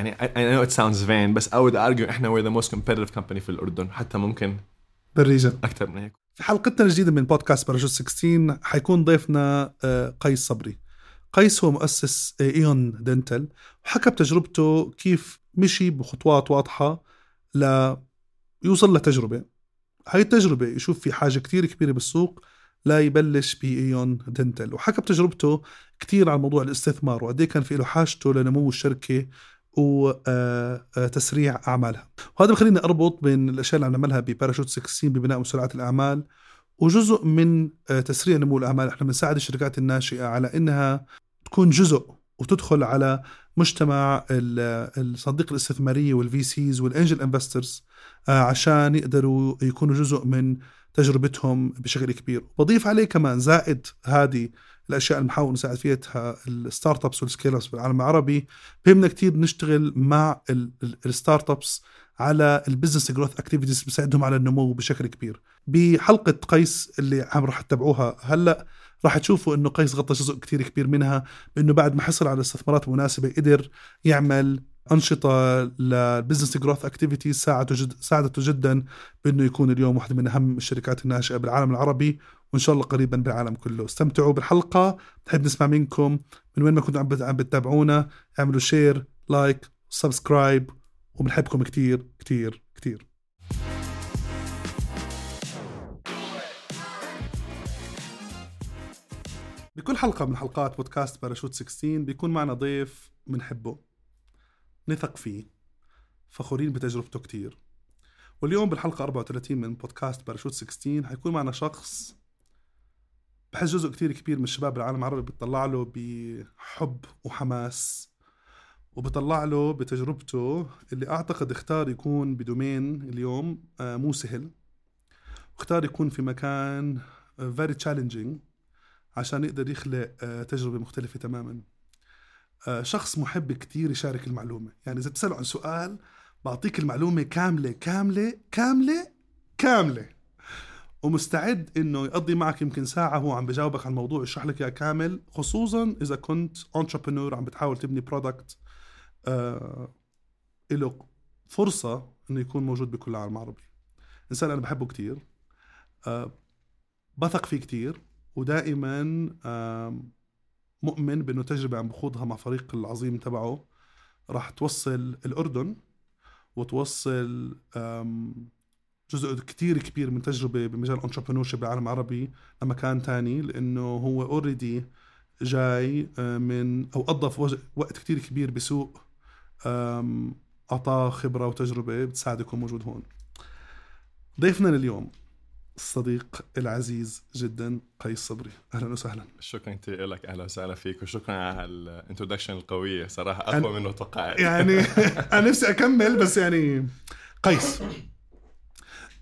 يعني I, I know it sounds vain بس I would argue إحنا we're the most competitive company في الأردن حتى ممكن بال region. أكثر من هيك. في حلقتنا الجديدة من بودكاست باراشوت 16 حيكون ضيفنا آه، قيس صبري. قيس هو مؤسس آه، إيون dental وحكى بتجربته كيف مشي بخطوات واضحة ليوصل لتجربة. هاي التجربة يشوف في حاجة كتير كبيرة بالسوق لا يبلش بإيون dental. وحكى بتجربته كتير عن موضوع الاستثمار وقد إيه كان في له حاجته لنمو الشركة وتسريع أعمالها. وهذا بخليني أربط بين الأشياء اللي عم نعملها بباراشوت 16 ببناء مسرعات الأعمال وجزء من آه، تسريع نمو الأعمال. إحنا بنساعد الشركات الناشئة على إنها تكون جزء وتدخل على مجتمع الصندوق الاستثمارية وال VCs وال angel investors عشان يقدروا يكونوا جزء من تجربتهم بشكل كبير. بضيف عليه كمان زائد هذه الأشياء اللي بنحاول نساعد فيها ال startups وال scale-ups بالعالم العربي. بهمنا كثير نشتغل مع ال startups على ال business growth activities بساعدهم على النمو بشكل كبير. بحلقة قيس اللي عم راح تتابعوها هلأ راح تشوفوا إنه قيس غطى جزء كتير كبير منها بإنه بعد ما حصل على استثمارات مناسبة قدر يعمل أنشطة لل business growth activities ساعدته جد ساعدته جدا بأنه يكون اليوم واحدة من أهم الشركات الناشئه بالعالم العربي وإن شاء الله قريبا بالعالم كله. استمتعوا بالحلقة. بحب نسمع منكم من وين ما كنتوا عم بتتابعونا اعملوا share like subscribe وبنحبكم كتير كتير كتير. بكل حلقة من حلقات بودكاست باراشوت 16 بيكون معنا ضيف بنحبه نثق فيه فخورين بتجربته كتير. واليوم بالحلقة 34 من بودكاست باراشوت 16 حيكون معنا شخص بحس جزء كتير كبير من الشباب العالم العربي بيطلع له بحب وحماس وبطلع له بتجربته اللي أعتقد اختار يكون ب domain اليوم آه، مو سهل. واختار يكون في مكان very challenging عشان يقدر يخلق آه، تجربة مختلفة تماما. آه، شخص محب كتير يشارك المعلومة. يعني إذا تسأله عن سؤال بعطيك المعلومة كاملة كاملة كاملة كاملة. ومستعد إنه يقضي معك يمكن ساعة هو عم بجاوبك عن الموضوع يشرح لك إياه كامل خصوصا إذا كنت entrepreneur عم بتحاول تبني product آه له فرصة إنه يكون موجود بكل العالم العربي. إنسان أنا بحبه كتير آه بثق فيه كتير ودائما آه مؤمن بأنه تجربة عم بخوضها مع فريق العظيم تبعه راح توصل الأردن وتوصل جزء كتير كبير من تجربة بمجال ال entrepreneur بالعالم العربي لمكان تاني لأنه هو already جاي آه، من أو قضى وقت كتير كبير بسوق أعطاه خبرة وتجربة بتساعده يكون موجود هون. ضيفنا لليوم. الصديق العزيز جدا قيس صبري. أهلا وسهلا. شكرا كثير لك. أهلا وسهلا فيك. وشكرا على ال introduction القوية. صراحة أقوى منه توقعت يعني أنا نفسي أكمل بس يعني قيس.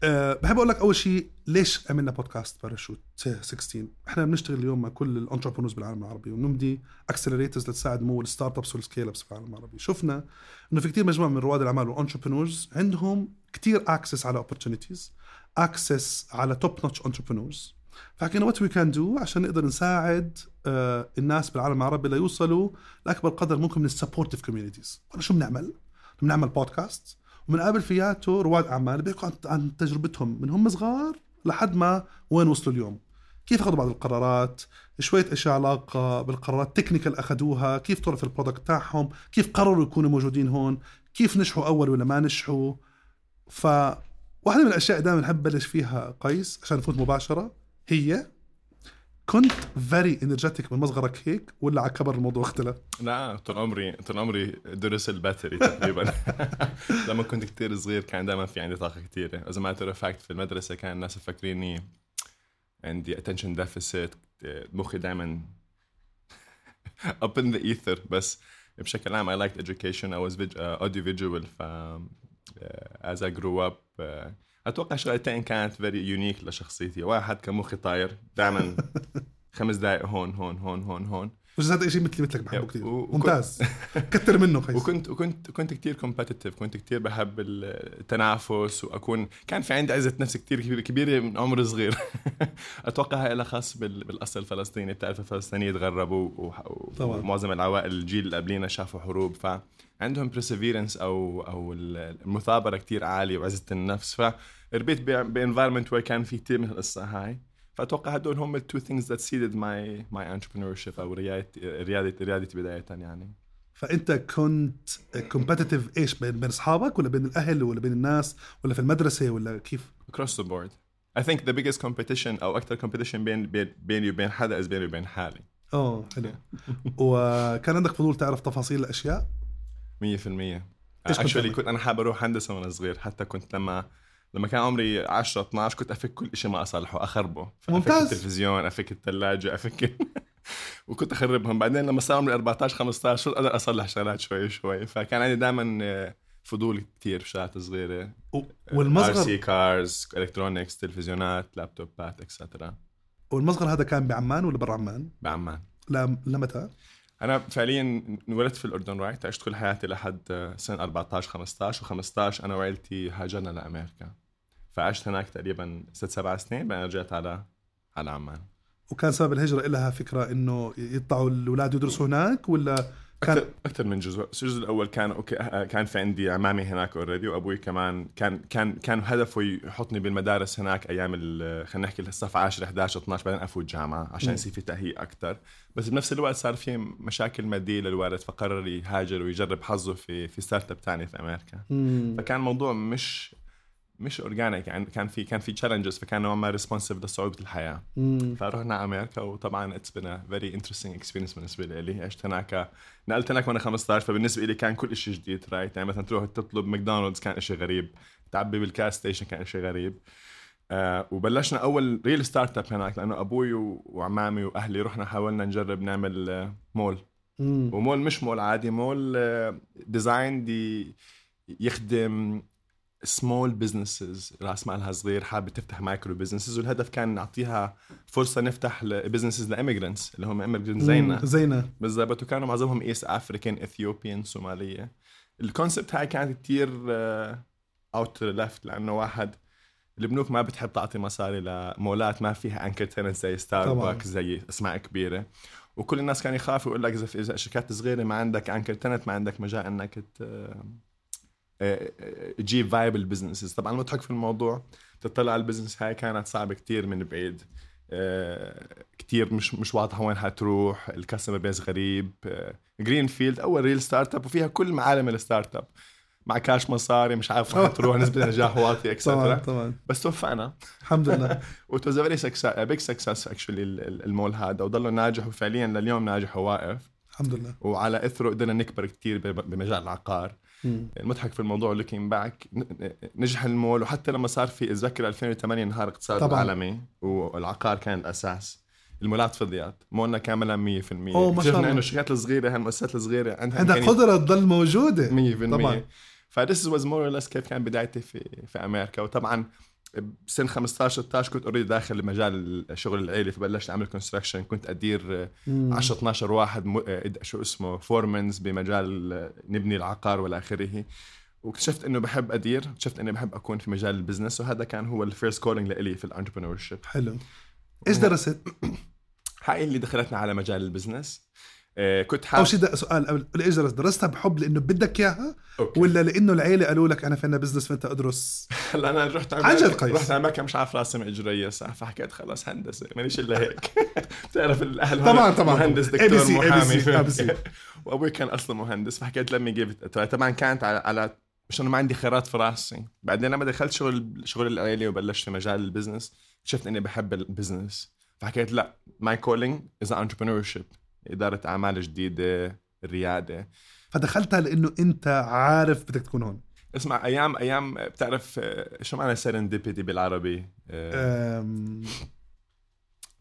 أه بحب أقول لك أول شيء ليش عملنا بودكاست باراشوت 16 إحنا بنشتغل اليوم مع كل ال entrepreneurs بالعالم العربي ونمدي accelerators لتساعد مو ال startups وال scale-ups بالعالم العربي. شفنا إنه في كثير مجموعة من رواد الأعمال وال entrepreneurs عندهم كثير access على opportunities access على top notch entrepreneurs فحكينا what we can do عشان نقدر نساعد آه الناس بالعالم العربي ليوصلوا لأكبر قدر ممكن من ال supportive communities شو بنعمل؟ بنعمل بودكاست وبنقابل فياته رواد أعمال بيحكوا عن تجربتهم من هم صغار لحد ما وين وصلوا اليوم. كيف أخذوا بعض القرارات؟ شوية اشياء علاقة بالقرارات technical أخذوها؟ كيف طلعوا في ال product تاعهم؟ كيف قرروا يكونوا موجودين هون؟ كيف نجحوا أول ولا ما نجحوا؟ ف واحدة من الأشياء دائما نحب بلش فيها قيس عشان نفوت مباشرة هي كنت very energetic من مصغرك هيك ولا على كبر الموضوع اختلف؟ لا طول عمري طول عمري درسل battery تقريبا. لما كنت كتير صغير كان دائما في عندي طاقة كثيره از ماتر فاكت في المدرسة كان الناس يفكريني عندي attention deficit مخي دائما up in the ether. بس بشكل عام I liked education. I was uh, audio visual ف uh, as I grew up uh, أتوقع شغلتين كانت very unique لشخصيتي. واحد كان مخي طاير دائما خمس دقائق هون هون هون هون هون. بس هذا شيء مثلي مثلك بحبه Yeah, كثير ممتاز. كتر منه قيس. وكنت وكنت كنت كثير competitive كنت كثير بحب التنافس واكون كان في عندي عزة نفس كثير كبيره من عمر صغير. أتوقع هاي لها خاص بال- بالأصل الفلسطيني. بتعرف الفلسطينيين تغربوا. ومعظم العوائل الجيل اللي قبلينا شافوا حروب. فعندهم perseverance أو أو المثابرة كثير عالية وعزة النفس. فربيت ب environment وين كان في كثير من القصة هاي. فأتوقع هدول هم ال two things that seeded my my entrepreneur أو ريادتي ريادتي ريادتي بداية يعني فأنت كنت competitive إيش بين بين أصحابك ولا بين الأهل ولا بين الناس ولا في المدرسة ولا كيف؟ across the board. I think the biggest competition أو أكثر competition بين بين- بيني وبين حدا is بيني وبين حالي آه حلو وكان عندك فضول تعرف تفاصيل الأشياء؟ 100% إيش كنت اكشولي؟ كنت أنا حابب أروح هندسة وأنا صغير حتى كنت لما لما كان عمري 10 12 كنت أفك كل شيء ما اصلحه أخربه ممتاز. افك التلفزيون أفك الثلاجه أفك وكنت أخربهم بعدين لما صار عمري 14 15 صرت أقدر أصلح شغلات شوي شوي فكان عندي دائما فضول كثير بشغلات صغيرة و- ار والمصغر سي cars electronics تلفزيونات لابتوبات etcetera والمصغر هذا كان بعمان ولا برا عمان؟ بعمان لمتى؟ أنا فعليا انولدت في الأردن right عشت كل حياتي لحد سنه 14 15 و15 أنا وعيلتي هاجرنا لأمريكا. فعشت هناك تقريبا ست سبع سنين بعدين رجعت على على عمان. وكان سبب الهجرة لها فكرة إنه يطلعوا الأولاد يدرسوا هناك ولا كان أكثر من جزء الجزء الأول كان okay آه، كان في عندي عمامي هناك already وأبوي كمان كان كان كان هدفه يحطني بالمدارس هناك أيام ال- خلينا نحكي الصف 10 11 12 بعدين أفوت جامعة عشان. يصير في تأهيل أكثر بس بنفس الوقت صار في مشاكل مادية للوالد فقرر يهاجر ويجرب حظه في في startup ثاني في أمريكا مم. فكان الموضوع مش مش organic يعني كان في كان في challenges فكان نوعا ما responsive لصعوبة الحياة. مم. فرحنا على أمريكا وطبعا it's been very interesting experience بالنسبة لي. عشت هناك نقلت هناك وأنا 15 فبالنسبة لي كان كل شيء جديد right يعني مثلا تروح تطلب ماكدونالدز كان شيء غريب تعبي بال gas station كان شيء غريب. آه وبلشنا أول real startup هناك لأنه أبوي وعمامي وأهلي رحنا حاولنا نجرب نعمل آه، مول. مم. ومول مش مول عادي مول designed يخدم small businesses رأس مالها صغير حابه تفتح micro businesses والهدف كان نعطيها فرصة نفتح businesses ل immigrants اللي هم immigrant زينا. زينا بالضبط. وكانوا معظمهم East African Ethiopian صوماليه ال concept هاي كانت كتير out left لأنه واحد البنوك ما بتحب تعطي مصاري لمولات ما فيها anchor tenant زي. ستاربكس زي أسماء كبيرة. وكل الناس كانوا يخافوا يقول لك إذا إذا شركات صغيرة ما عندك anchor tenant ما عندك مجال إنك تجيب viable business طبعا المضحك في الموضوع تطلع على ال business هاي كانت صعبة كتير من بعيد. آه، كتير مش مش واضحة وين حتروح ال customer base غريب. greenfield أول real startup وفيها كل معالم ال startup مع كاش مصاري مش عارف وين حتروح نسبة نجاح واطية طبعا extra طبعا بس توفقنا. الحمد لله. و it was very big success actually المول هذا. وضله ناجح وفعليا لليوم ناجح وواقف. الحمد لله. وعلى إثره قدرنا نكبر كتير بمجال العقار. المضحك في الموضوع looking back نجح المول وحتى لما صار في اتذكر 2008 انهار الاقتصاد طبعاً. العالمي والعقار كان الأساس. المولات فضيات. مولنا كاملا 100% أوه، ما شاء الله. إنه الشركات الصغيرة هالمؤسسات الصغيرة عندها عندها قدره تضل موجودة. 100% طبعاً. ف this was more less كيف كان بدايتي في في أمريكا. وطبعا بسن 15 16 كنت already داخل مجال الشغل العيلي فبلشت أعمل construction كنت أدير مم. 10 12 واحد م... شو اسمه foremans بمجال نبني العقار والى آخره. واكتشفت إنه بحب أدير اكتشفت إني بحب أكون في مجال ال business وهذا كان هو ال first calling لإلي في ال entrepreneurship حلو. إيش درست؟ هاي اللي دخلتنا على مجال ال business آه، كنت أول حابب شيء ده سؤال قبل درست؟ درستها بحب لأنه بدك إياها. ولا لأنه العيلة قالوا لك أنا فينا business فأنت أدرس هلا أنا رحت عن جد قيس. رحت أمريكا مش عارف راسم إجرية صح فحكيت خلص هندسة مانيش إلا هيك بتعرف الأهل طبعاً، طبعاً. مهندس ABC دكتور محامي. وأبوي كان أصلا مهندس فحكيت لمي جيف طبعا كانت على على مش انه ما عندي خيارات في راسي بعدين لما دخلت شغل شغل العيلة وبلشت في مجال ال business اكتشفت إني بحب ال business فحكيت لا my calling is entrepreneurship إدارة أعمال جديدة الرياده فدخلتها لإنه أنت عارف بدك تكون هون. اسمع أيام أيام بتعرف آه، شو معنى serendipity بالعربي؟ آه، أم،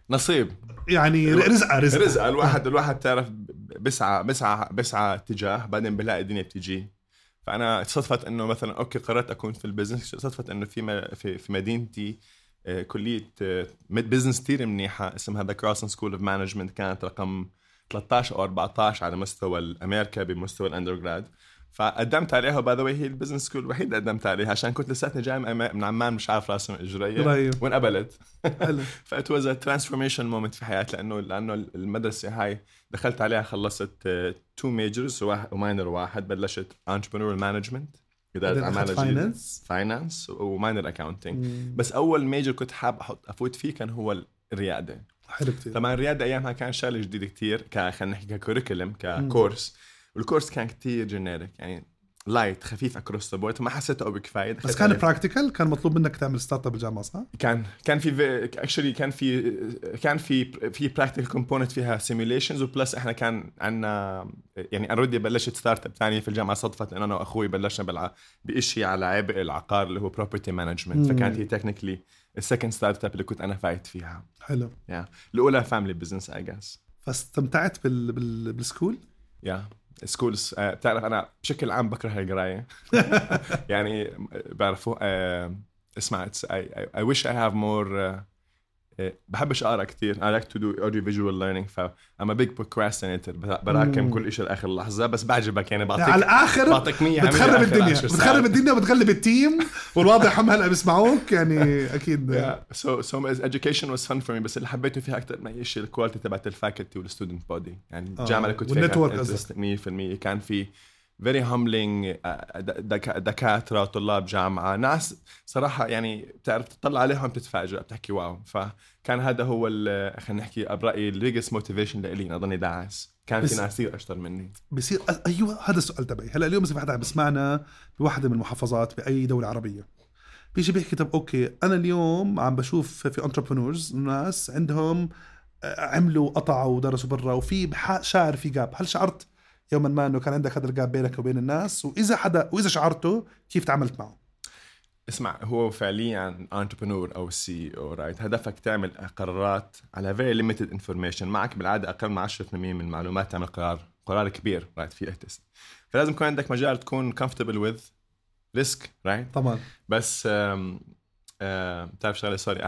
نصيب. يعني رزقه رزقه رزق. الواحد الواحد تعرف بسعى بسعى بسعى اتجاه بعدين بلاقي الدنيا بتجي فأنا صدفت إنه مثلا okay قررت أكون في ال business صدفت إنه في م- في, في مدينتي آه، كلية business كثير منيحة اسمها the Krasin School of Management كانت رقم 13 أو 14 على مستوى الأمريكا بمستوى ال undergrad فقدمت عليها by the way هي ال business school الوحيده اللي قدمت عليها عشان كنت لساتني جاي من عمان مش عارف راسم قريب. وانقبلت ف it was transformation moment في حياتي لأنه لأنه المدرسة هاي دخلت عليها خلصت two majors و minor واحد بلشت entrepreneur management اداره اعمال finance finance و minor accounting. بس أول major كنت حاب أحط أفوت فيه كان هو الريادة. حلو كثير طبعا الرياده أيامها كان شغلة جديدة كتير ك خلينا نحكي ك curriculum ك course وال course كان كتير generic يعني light خفيف across the board ما حسيته قوي كفاية بس كان. practical كان مطلوب منك تعمل startup بالجامعة صح؟ كان كان في actually كان في كان في في practical component فيها simulations و plus إحنا كان عندنا يعني already بلشت startup ثانية في الجامعة صدفت انه أنا وأخوي بلشنا بالع... بشيء على عبء العقار اللي هو property management. فكانت هي technically ال second startup اللي كنت أنا فايت فيها. حلو. yeah الأولى family business I guess فاستمتعت بال... بال... بال school؟ yeah school بتعرف أنا بشكل عام بكره القراية. يعني بعرفوا uh, اسمع it's, I, I, I wish بحبش أقرأ كثير I like to do audio visual learning ف I'm a big procrastinator. براكم. كل شيء لآخر لحظة بس بعجبك. يعني على بعطيك الآخر بعطيك 100 بتخرب الدنيا بتخرب الدنيا وبتغلب ال team والواضح هم هلأ بيسمعوك يعني أكيد. Yeah, so so education was fun for me بس اللي حبيته فيها أكثر من أي شيء ال quality تبعت ال faculty وال student body يعني آه، الجامعة اللي كنت فيها وال network كانت قصدك. 100% كان في very humbling دكاتره طلاب جامعه ناس صراحة يعني بتعرف تطلع عليهم تتفاجئ بتحكي wow. فكان هذا هو خلينا نحكي برأيي ال biggest motivation لإلي اضلني داعس كان في ناس كثير أشطر مني. بصير أيوه هذا السؤال تبعي. هلأ اليوم إذا في حدا عم بيسمعنا بواحدة من المحافظات بأي دولة عربية بيجي بيحكي طب okay أنا اليوم عم بشوف في entrepreneurs ناس عندهم عملوا قطعوا ودرسوا برا وفي شعر في gap هل شعرت يوما ما إنه كان عندك هذا ال gap بينك وبين الناس وإذا حدا وإذا شعرته كيف تعاملت معه؟ اسمع هو فعليا entrepreneur أو CEO right هدفك تعمل قرارات على very limited information معك بالعادة أقل من 10% من المعلومات تعمل قرار قرار كبير right في اهتس فلازم يكون عندك مجال تكون comfortable with risk right طبعا. بس بتعرف شغلة سوري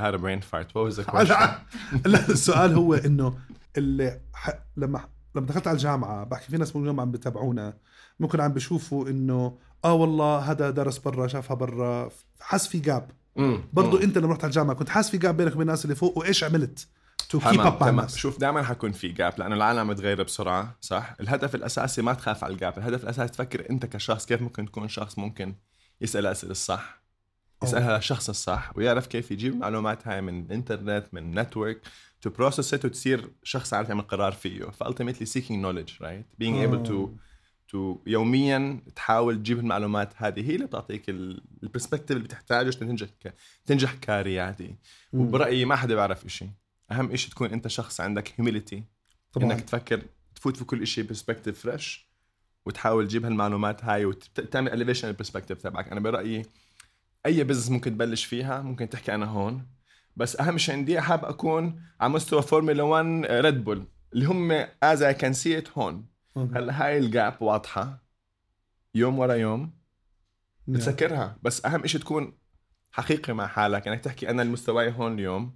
fart. What was the question لا لا، السؤال هو إنه اللي ح... لما لما دخلت على الجامعة بحكي في ناس من اليوم عم بتابعونا ممكن عم بشوفوا إنه آه والله هذا درس برا شافها برا حس في gap. برضو مم. أنت لما رحت على الجامعة كنت حاسس في gap بينك وبين الناس اللي فوق وإيش عملت to keep up مع تمام. الناس. شوف دائما حكون في gap لأنه العالم متغيره بسرعة صح؟ الهدف الأساسي ما تخاف على ال gap الهدف الأساسي تفكر أنت كشخص كيف ممكن تكون شخص ممكن يسأل الاسئله الصح يسألها للشخص الصح ويعرف كيف يجيب المعلومات هاي من الإنترنت من network to process it وتصير شخص عارف يعمل قرار فيه. ف ultimately seeking knowledge right being able to. to يوميا تحاول تجيب المعلومات هذه. هي اللي بتعطيك ال perspective اللي بتحتاجه عشان تنجح ك... تنجح كريادي. وبرأيي ما حدا بيعرف إشي. أهم إشي تكون أنت شخص عندك هيوميليتي طبعا. إنك تفكر تفوت في كل شيء برسبكتيف فريش وتحاول تجيب هالمعلومات هاي وتعمل اليفيشن البرسبكتيف تبعك. أنا برأيي أي بزنس ممكن تبلش فيها ممكن تحكي أنا هون. بس أهم شيء عندي حاب أكون على مستوى فورمولا 1 ريد بول اللي هم از اي كان سي ات هون. هلا هاي الجاب واضحة يوم ورا يوم. بتسكرها بس أهم شيء تكون حقيقي مع حالك انك تحكي أنا المستواي هون اليوم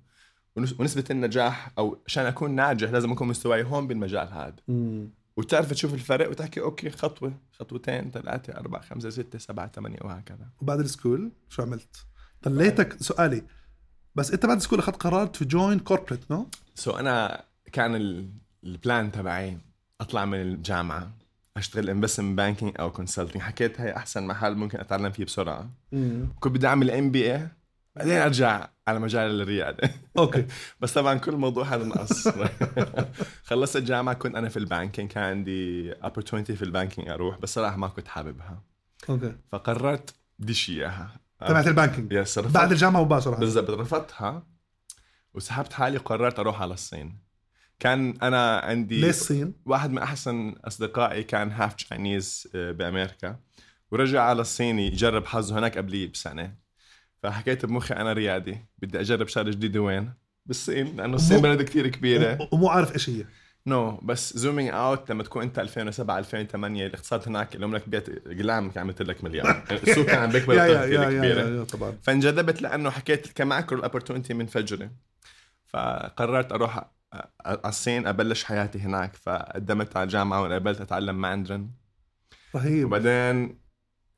ونس- ونسبة النجاح أو عشان أكون ناجح لازم أكون مستواي هون بالمجال هذا. وتعرف تشوف الفرق وتحكي okay خطوة خطوتين ثلاثة أربعة خمسة ستة سبعة ثمانية وهكذا وبعد ال school شو عملت؟ ضليتك سؤالي بس انت بعد ال school اخذت قرار to join corporate no؟ so أنا كان ال- ال plan تبعي أطلع من الجامعة أشتغل investment banking أو consulting حكيت هي أحسن محل ممكن أتعلم فيه بسرعة. كنت بدي أعمل MBA بعدين أرجع على مجال الريادة. okay. بس طبعا كل موضوع هذا نقص. خلصت الجامعة كنت أنا في ال banking كان عندي opportunity في ال banking أروح بس صراحة ما كنت حاببها. okay. فقررت بديش إياها. تبعت ال banking. yes رفضت بعد الجامعة مباشره بالضبط رفضتها وسحبت حالي وقررت أروح على الصين. كان أنا عندي ليه الصين؟ واحد من أحسن أصدقائي كان هاف تشاينيز بأمريكا. ورجع على الصين يجرب حظه هناك قبلي بسنة. فحكيت بمخي أنا ريادي بدي أجرب شغلة جديدة وين؟ بالصين لأنه الصين مو- بلد كتير كبيرة. و- ومو عارف إيش هي. نو no, بس زومينج اوت لما تكون انت 2007 2008 الاقتصاد هناك لهم لك بيت قلام عملت لك مليار. السوق كان عم بيكبر كبيرة. طبعا. فانجذبت لأنه حكيت كماكرو الابورتونيتي من فجري فقررت أروح على الصين أبلش حياتي هناك. فقدمت على الجامعة وقابلت أتعلم ماندرين رهيب. وبعدين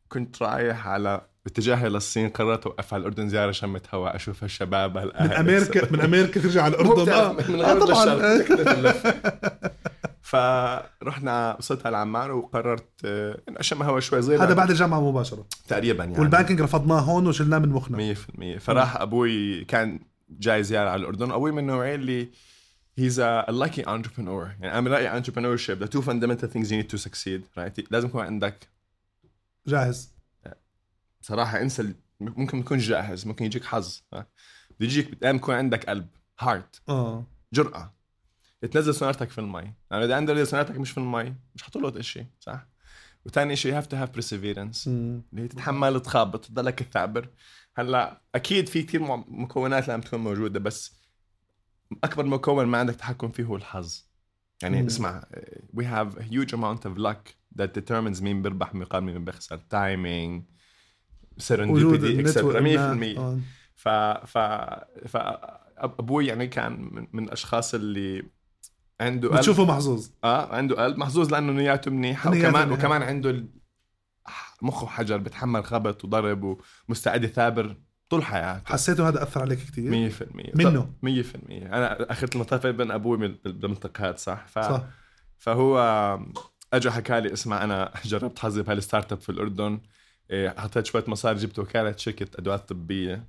كنت رايح على باتجاهي للصين قررت اوقف على الأردن زيارة شمة هواء أشوف هالشباب من هالاهل أمريكا من أمريكا ترجع على الأردن. آه. من آه، الغرب طبعاً. فرحنا وصلت على عمان وقررت آه، إنه أشم هوا شوي صغير هذا بعد. الجامعة مباشرة. تقريبا يعني. وال banking رفضناه هون وشلناه من مخنا. 100% فراح أبوي كان جاي زيارة على الأردن. أبوي من النوعين اللي he's a lucky entrepreneur. يعني أنا برايي entrepreneurship. The two fundamental things you need to succeed right? لازم يكون عندك جاهز. صراحة انسى ممكن تكون جاهز ممكن يجيك حظ ها؟ بده يجيك لازم يكون عندك قلب هارت آه. جرأة. تنزل سنارتك في المي. يعني إذا عندك سنارتك مش في المي مش حتلقط شيء صح؟ وثاني شيء to have perseverance. مم. اللي هي تتحمل تخابط تضلك تثابر هلأ أكيد في كثير مكونات لازم تكون موجودة بس أكبر مكون ما عندك تحكم فيه هو الحظ. يعني مم. اسمع have a huge amount of luck that determines مين بيربح مقابل مين بيخسر timing serendipity etc 100% النتورك آه. ف ف ف أبوي يعني كان من, من الأشخاص اللي عنده قلب بتشوفه محظوظ. آه عنده قلب محظوظ لأنه نياته منيحة نياته وكمان منيحة. وكمان عنده مخه حجر بتحمل خبط وضرب ومستعد يثابر طول حياته. حسيته هذا أثر عليك كثير 100% منه. 100% أنا أخذت المطاف بين أبوي من بالمنطقة هاد صح؟ ف... صح. فهو اجى حكى لي اسمع أنا جربت حظي بهال startup في الأردن. حطيت شوية مصاري جبت وكاله شركة أدوات طبية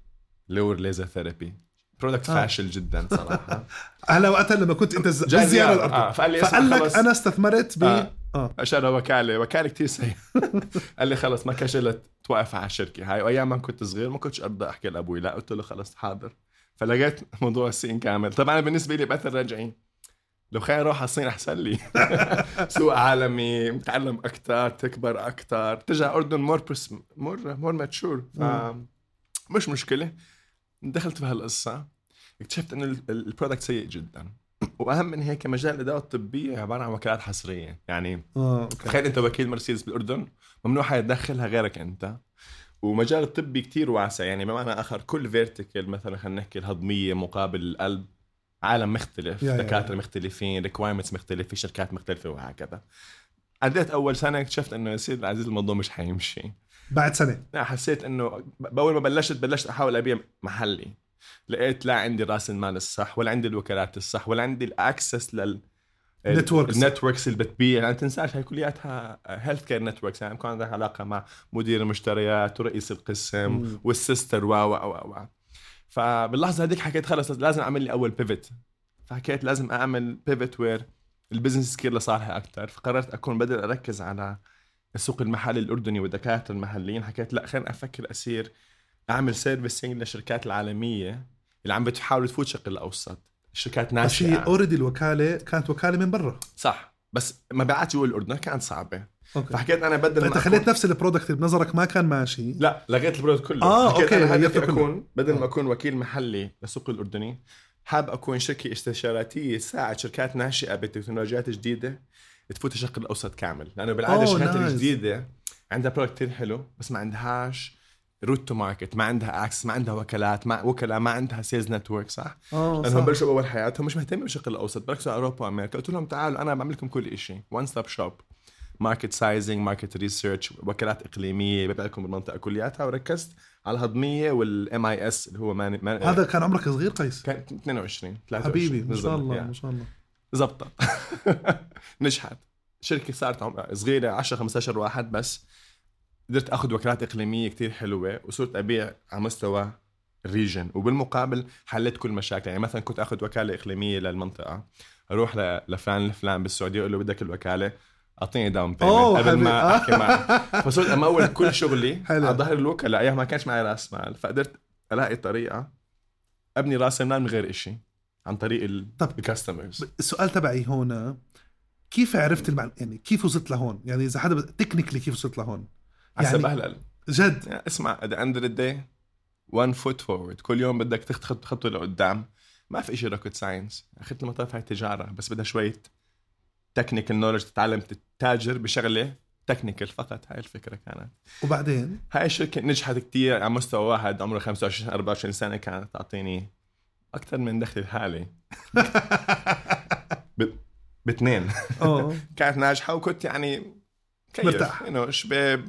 لور laser therapy. برودكت آه. فاشل جدا صراحة. هلا وقتها لما كنت أنت زيارة. الاردن آه. فقال لي فقال لك أنا استثمرت ب آه. آه. اشترى وكالة وكالة كتير سيئة. قال لي خلص ما كشلت توقف على الشركة. هاي وايام ما كنت صغير ما كنتش أرضى أحكي لأبوي لا. قلت له خلص حاضر. فلقيت موضوع الصين كامل. طبعا بالنسبة لي بأثر راجعين لو خليني أروح على الصين أحسن لي. سوق عالمي متعلم أكثر تكبر أكثر ترجع أردن مور برس مور مور ماتشور مش مشكلة. دخلت في هالقصة. اكتشفت إنه ال- ال- ال product سيء جدا. وأهم من هيك مجال الادوات الطبية عبارة عن وكالات حصرية. يعني okay. تخيل أنت وكيل مرسيدس بالأردن ممنوع حدا يدخلها غيرك أنت. ومجال الطبي كتير واسع. يعني بمعنى آخر كل vertical مثلا خلينا نحكي الهضمية مقابل القلب. عالم مختلف يا- دكاترة يا. مختلفين requirements مختلفة شركات مختلفة وهكذا. عديت أول سنة اكتشفت إنه يا سيدي العزيز الموضوع مش حيمشي. بعد سنة؟ لا حسيت إنه بأول ما بلشت بلشت أحاول أبيع محلي. لقيت لا عندي رأس المال الصح ولا عندي الوكالات الصح ولا عندي ال access لل networks. ال networks اللي بتبيع. يعني تنساش هاي كلياتها healthcare networks يعني بكون عندك علاقة مع مدير المشتريات ورئيس القسم. وال sister و و و. فباللحظة هذيك حكيت خلص لازم أعمل لي أول pivot فحكيت لازم أعمل pivot where ال business scale لصالحي أكثر فقررت أكون بدل أركز على السوق المحلي الأردني والدكاترة المحليين حكيت لا خليني أفكر اصير أعمل servicing للشركات العالمية اللي عم بتحاول تفوت الشرق الأوسط. الشركات بس هي ناشئه already الوكالة كانت وكالة من برا. صح. بس مبيعات جوا الاردن كانت صعبة. okay فحكيت أنا بدل فأنت ما خليت أكون... نفس ال product بنظرك ما كان ماشي لا لغيت ال product كله آه، حكيت okay، أنا هدفي. اكون بدل آه. ما أكون وكيل محلي للسوق الأردني حاب أكون شركة استشاراتية تساعد شركات ناشئة بتكنولوجيات جديدة تفوت الشرق الأوسط كامل لأنه بالعادة الشركات. الجديدة عندها product كثير حلو بس ما عندهاش route to market ما عندها access ما عندها وكالات ما وكلاء ما عندها sales network صح آه لأنهم صح. بلشوا بأول حياتهم مش مهتمين بالشرق الأوسط بركزوا على أوروبا وأمريكا قلت لهم تعالوا أنا بعمل لكم كل شيء one stop shop market sizing market research وكالات إقليمية ببيع لكم بالمنطقة كلياتها وركزت على الهضمية وال MIS اللي هو man man هذا كان عمرك صغير قيس؟ كان 22 23 حبيبي ما شاء الله ما شاء الله. زبطت نجحت. شركة صارت صغيرة 10 15 واحد بس. قدرت أخذ وكالات إقليمية كتير حلوة وصرت أبيع على مستوى ال region وبالمقابل حليت كل مشاكل. يعني مثلا كنت أخذ وكالة إقليمية للمنطقة أروح لفلان الفلان بالسعودية أقول له بدك الوكالة. أعطيني down payment قبل. ما أحكي معك. فصرت أمول كل شغلي. على ظهر الوكلاء أيام ما كانش معي رأس مال. فقدرت ألاقي طريقة أبني رأس المال من غير إشي عن طريق طب. ال customers السؤال تبعي هون كيف عرفت المعلومة يعني كيف وصلت لهون؟ يعني إذا حدا technically كيف وصلت لهون؟ حسب يعني أهلا جد. يعني اسمع of the day one foot forward. كل يوم بدك تخط خطوه لقدام. ما في شيء rocket science أخذت المطاف هاي تجاره بس بدها شوية technical knowledge تتعلم تتاجر بشغلة technical فقط. هاي الفكرة كانت. وبعدين؟ هاي الشركة نجحت كتير على مستوى واحد عمره 25 24 سنة كانت تعطيني أكثر من دخلي الحالي. باثنين. كانت ناجحة وكنت يعني مرتاح. انه شباب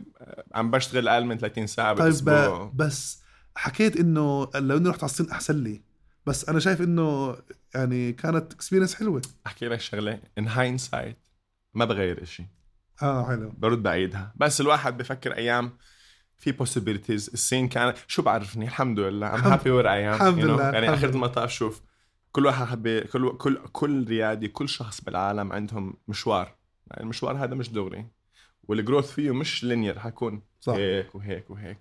عم بشتغل أقل من 30 ساعة طيب بالأسبوع. بس حكيت إنه لو اني رحت على الصين أحسن لي. بس أنا شايف إنه يعني كانت experience حلوة. أحكي لك شغلة in hindsight ما بغير إشي. آه حلو. برد بعيدها. بس الواحد بفكر أيام في possibilities. الصين كان شو بعرفني؟ الحمد لله. الحمد- happy where I am الحمد? لله، يعني آخر. المطاف شوف كل واحد حبي كل كل كل ريادي كل شخص بالعالم عندهم مشوار. يعني المشوار هذا مش دغري. وال growth فيه مش linear حيكون صح. هيك وهيك وهيك.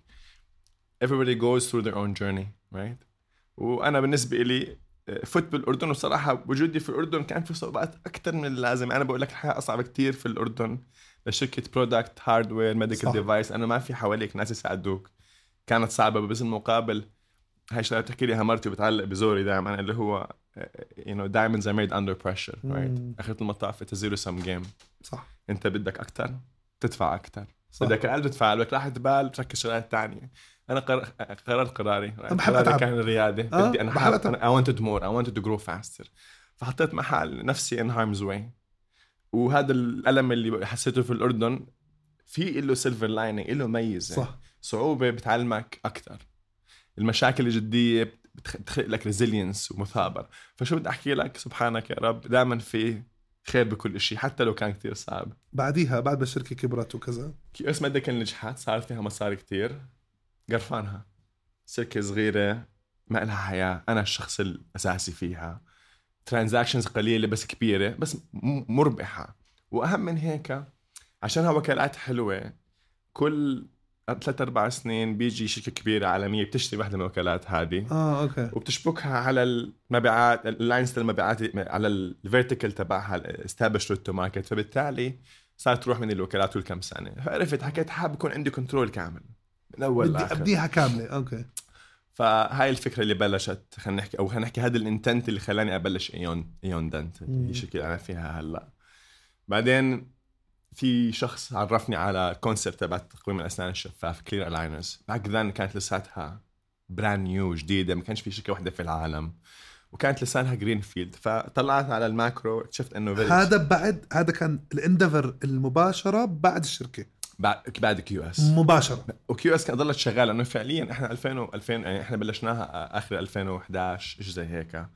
Everybody goes through their own journey right? وأنا بالنسبة لي فوت بالاردن وصراحة وجودي في الأردن كان في صعوبات أكثر من اللازم. أنا بقول لك الحياة أصعب كتير في الأردن لشركة product hardware. medical device أنا ما في حواليك ناس يساعدوك. كانت صعبة بس المقابل هاي شغله بتحكي لي مرتي وبتعلق بزوري دائما اللي هو know diamonds are made under pressure right مم. اخر المطاف a zero sum game. صح. أنت بدك أكثر تدفع أكثر صح. بدك أقل تدفع بدك راحة بال تركز شغلات تانية. أنا قرر... قررت قراري. قراري أتعب. كان الرياده آه، بدي أنا بحب أتعب. I wanted more. I wanted to grow faster. فحطيت محل نفسي in harm's way. وهذا الألم اللي حسيته في الأردن في له silver lining له ميزة. صح. صعوبة بتعلمك أكثر المشاكل الجديه بتخ- بتخلق لك resilience ومثابرة. فشو بدي أحكي لك؟ سبحانك يا رب. دائما في خير بكل شيء حتى لو كان كتير صعب. بعديها بعد ما الشركة كبرت وكذا. كيو اس ميديكال نجحت صار فيها مصاري كتير. قرفانها. شركة صغيرة ما لها حياة. أنا الشخص الأساسي فيها. transactions قليلة بس كبيرة بس م- مربحة. وأهم من هيك عشانها وكالات حلوة كل ثلاث أربع سنين بيجي شركة كبيرة عالمية بتشتري واحدة من الوكالات هذه. آه okay. وبتشبكها على المبيعات ال lines المبيعات على ال vertical تبعها ال established route to market فبالتالي صارت تروح من الوكالات كل كم سنة. فعرفت حكيت حابب يكون عندي control كامل من أول بدي أبدأها كاملة. okay. فهاي الفكرة اللي بلشت خلينا نحكي أو خلينا نحكي هذا ال intent اللي خلاني أبلش إيون إيون دنتل. هي الشركة اللي أنا فيها هلأ. بعدين في شخص عرفني على ال concept تبع تقويم الأسنان الشفاف clear aligners back then كانت لساتها brand new جديدة ما كانش في شركة واحدة في العالم. وكانت لساتها green field فطلعت على ال macro اكتشفت إنه very- هذا بعد هذا كان ال endeavor المباشرة بعد الشركة. بعد بعد كيو اس مباشرة. وكيو اس كانت ضلت شغالة لأنه فعليا إحنا 2000 و 2000 يعني إحنا بلشناها آخر 2011 شيء زي هيك.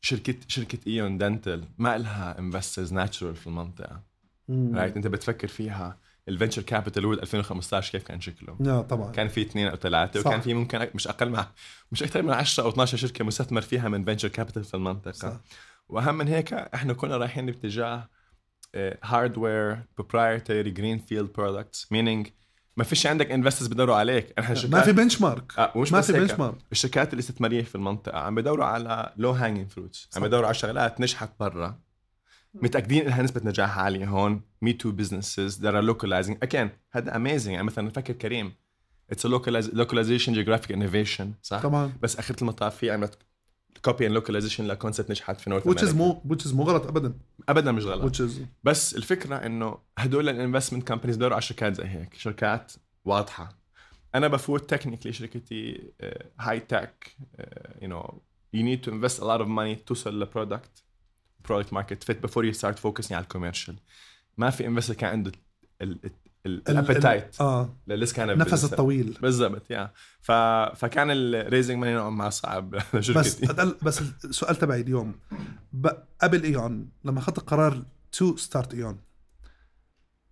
شركة شركة ايون دنتل ما لها investors natural في المنطقة. right أنت بتفكر فيها. ال venture capital world 2015 كيف كان شكله؟ لا طبعا. كان في اثنين أو ثلاثة صح. وكان في ممكن مش أقل من مش أكثر من 10 أو 12 شركة مستثمر فيها من venture capital في المنطقة. صح. وأهم من هيك إحنا كنا رايحين باتجاه hardware proprietary green field products meaning ما فيش عندك investors بدوروا عليك. إحنا شركات ما في bench mark آه ومش ما في. benchmark الشركات الاستثماريه في المنطقة عم بدوروا على low hanging fruits عم بدوروا على شغلات نجحت برا. متأكدين إنها نسبة نجاح عالية هون. me too businesses that are localizing. Again هذا amazing. يعني مثلا نفكر كريم. It's a localiz- localization geographic innovation صح؟ طبعا بس آخر المطاف في عملت copy and localization ل concept نجحت في نورث which is مو which is مو غلط ابدا. ابدا مش غلط. Which is بس الفكرة إنه هدول ال investment companies بدوروا على شركات زي هيك. شركات واضحة. أنا بفوت technically شركتي high tech you know you need to invest a lot of money توصل ل product product market fit before you start focusing على ال commercial ما في investor كان عنده ال appetite آه. كان نفس الطويل. بالضبط يا ف... فكان ال raising money نوعا ما صعب. بس أدل بس السؤال تبعي اليوم ب... قبل إيون لما أخذت قرار to start إيون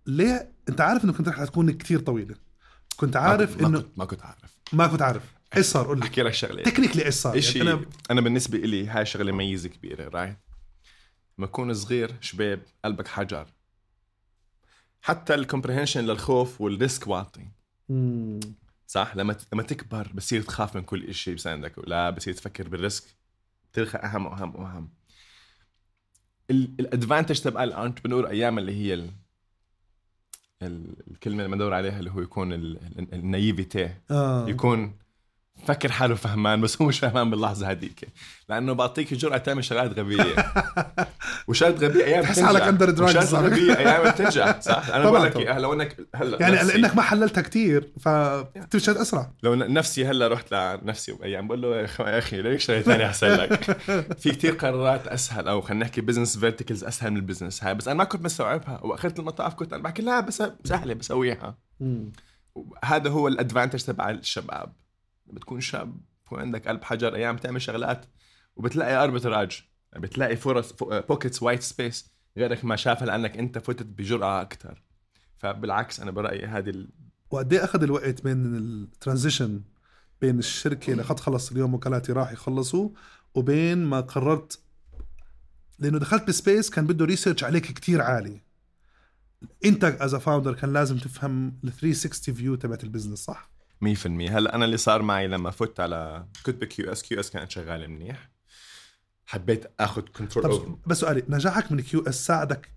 ليه؟ أنت عارف إنه كنت رح تكون كتير طويلة. كنت عارف ما انه كنت ما كنت عارف. ما كنت عارف. إيش صار؟ قول لي. أحكي لك شغلة. technically إيش صار؟ إشي يعني. أنا أنا بالنسبة إلي هاي شغلة ميزة كبيرة right لما تكون صغير شباب قلبك حجر. حتى ال comprehension للخوف وال risk واطي. صح؟ لما لما تكبر بصير تخاف من كل شيء بساندك ولا بصير تفكر بال risk ترخى أهم وأهم وأهم. ال advantage تبع ال entrepreneur أيام اللي هي ال... ال... الكلمة اللي بدور عليها اللي هو يكون ال... ال- naivety آه. يكون فكر حاله فهمان بس هو مش فهمان باللحظة هذيك لأنه بعطيك الجرأه تعمل شغلات غبية. وشهاده غبية أيام تحس حالك drugs، صح؟ وشهاده غبية أيام بتنجح صح؟ أنا بقول لك طبعاً. إياها لو إنك هلا يعني نفسي- لأنك ما حللتها كتير فبتشهد أسرع. لو نفسي هلا رحت لنفسي بايام بقول له يا أخي ليش شيء ثاني أحسن لك؟ في كتير قرارات أسهل أو خلينا نحكي business verticals أسهل من ال business هاي بس أنا ما كنت مستوعبها. واخرت المطاف كنت أنا بحكي لا بس سهلة بسويها. هذا هو ال advantage تبع الشباب. بتكون شاب بكون عندك قلب حجر أيام بتعمل شغلات وبتلاقي arbitrage بتلاقي فرص pockets white space غيرك ما شافها لأنك أنت فتت بجرأة أكثر فبالعكس أنا برأيي هذه ال... وقد إيه أخذ الوقت بين ال transition بين الشركة اللي قد خلص اليوم وكالاتي راح يخلصوا وبين ما قررت لأنه دخلت ب space كان بده research عليك كتير عالي. أنت as founder كان لازم تفهم ال 360 view تبعت ال business صح؟ 100% هلا أنا اللي صار معي لما فت على كنت بكيو إس كيو إس كانت شغالة منيح. حبيت آخذ control طب بس سؤالي نجاحك من كيو إس ساعدك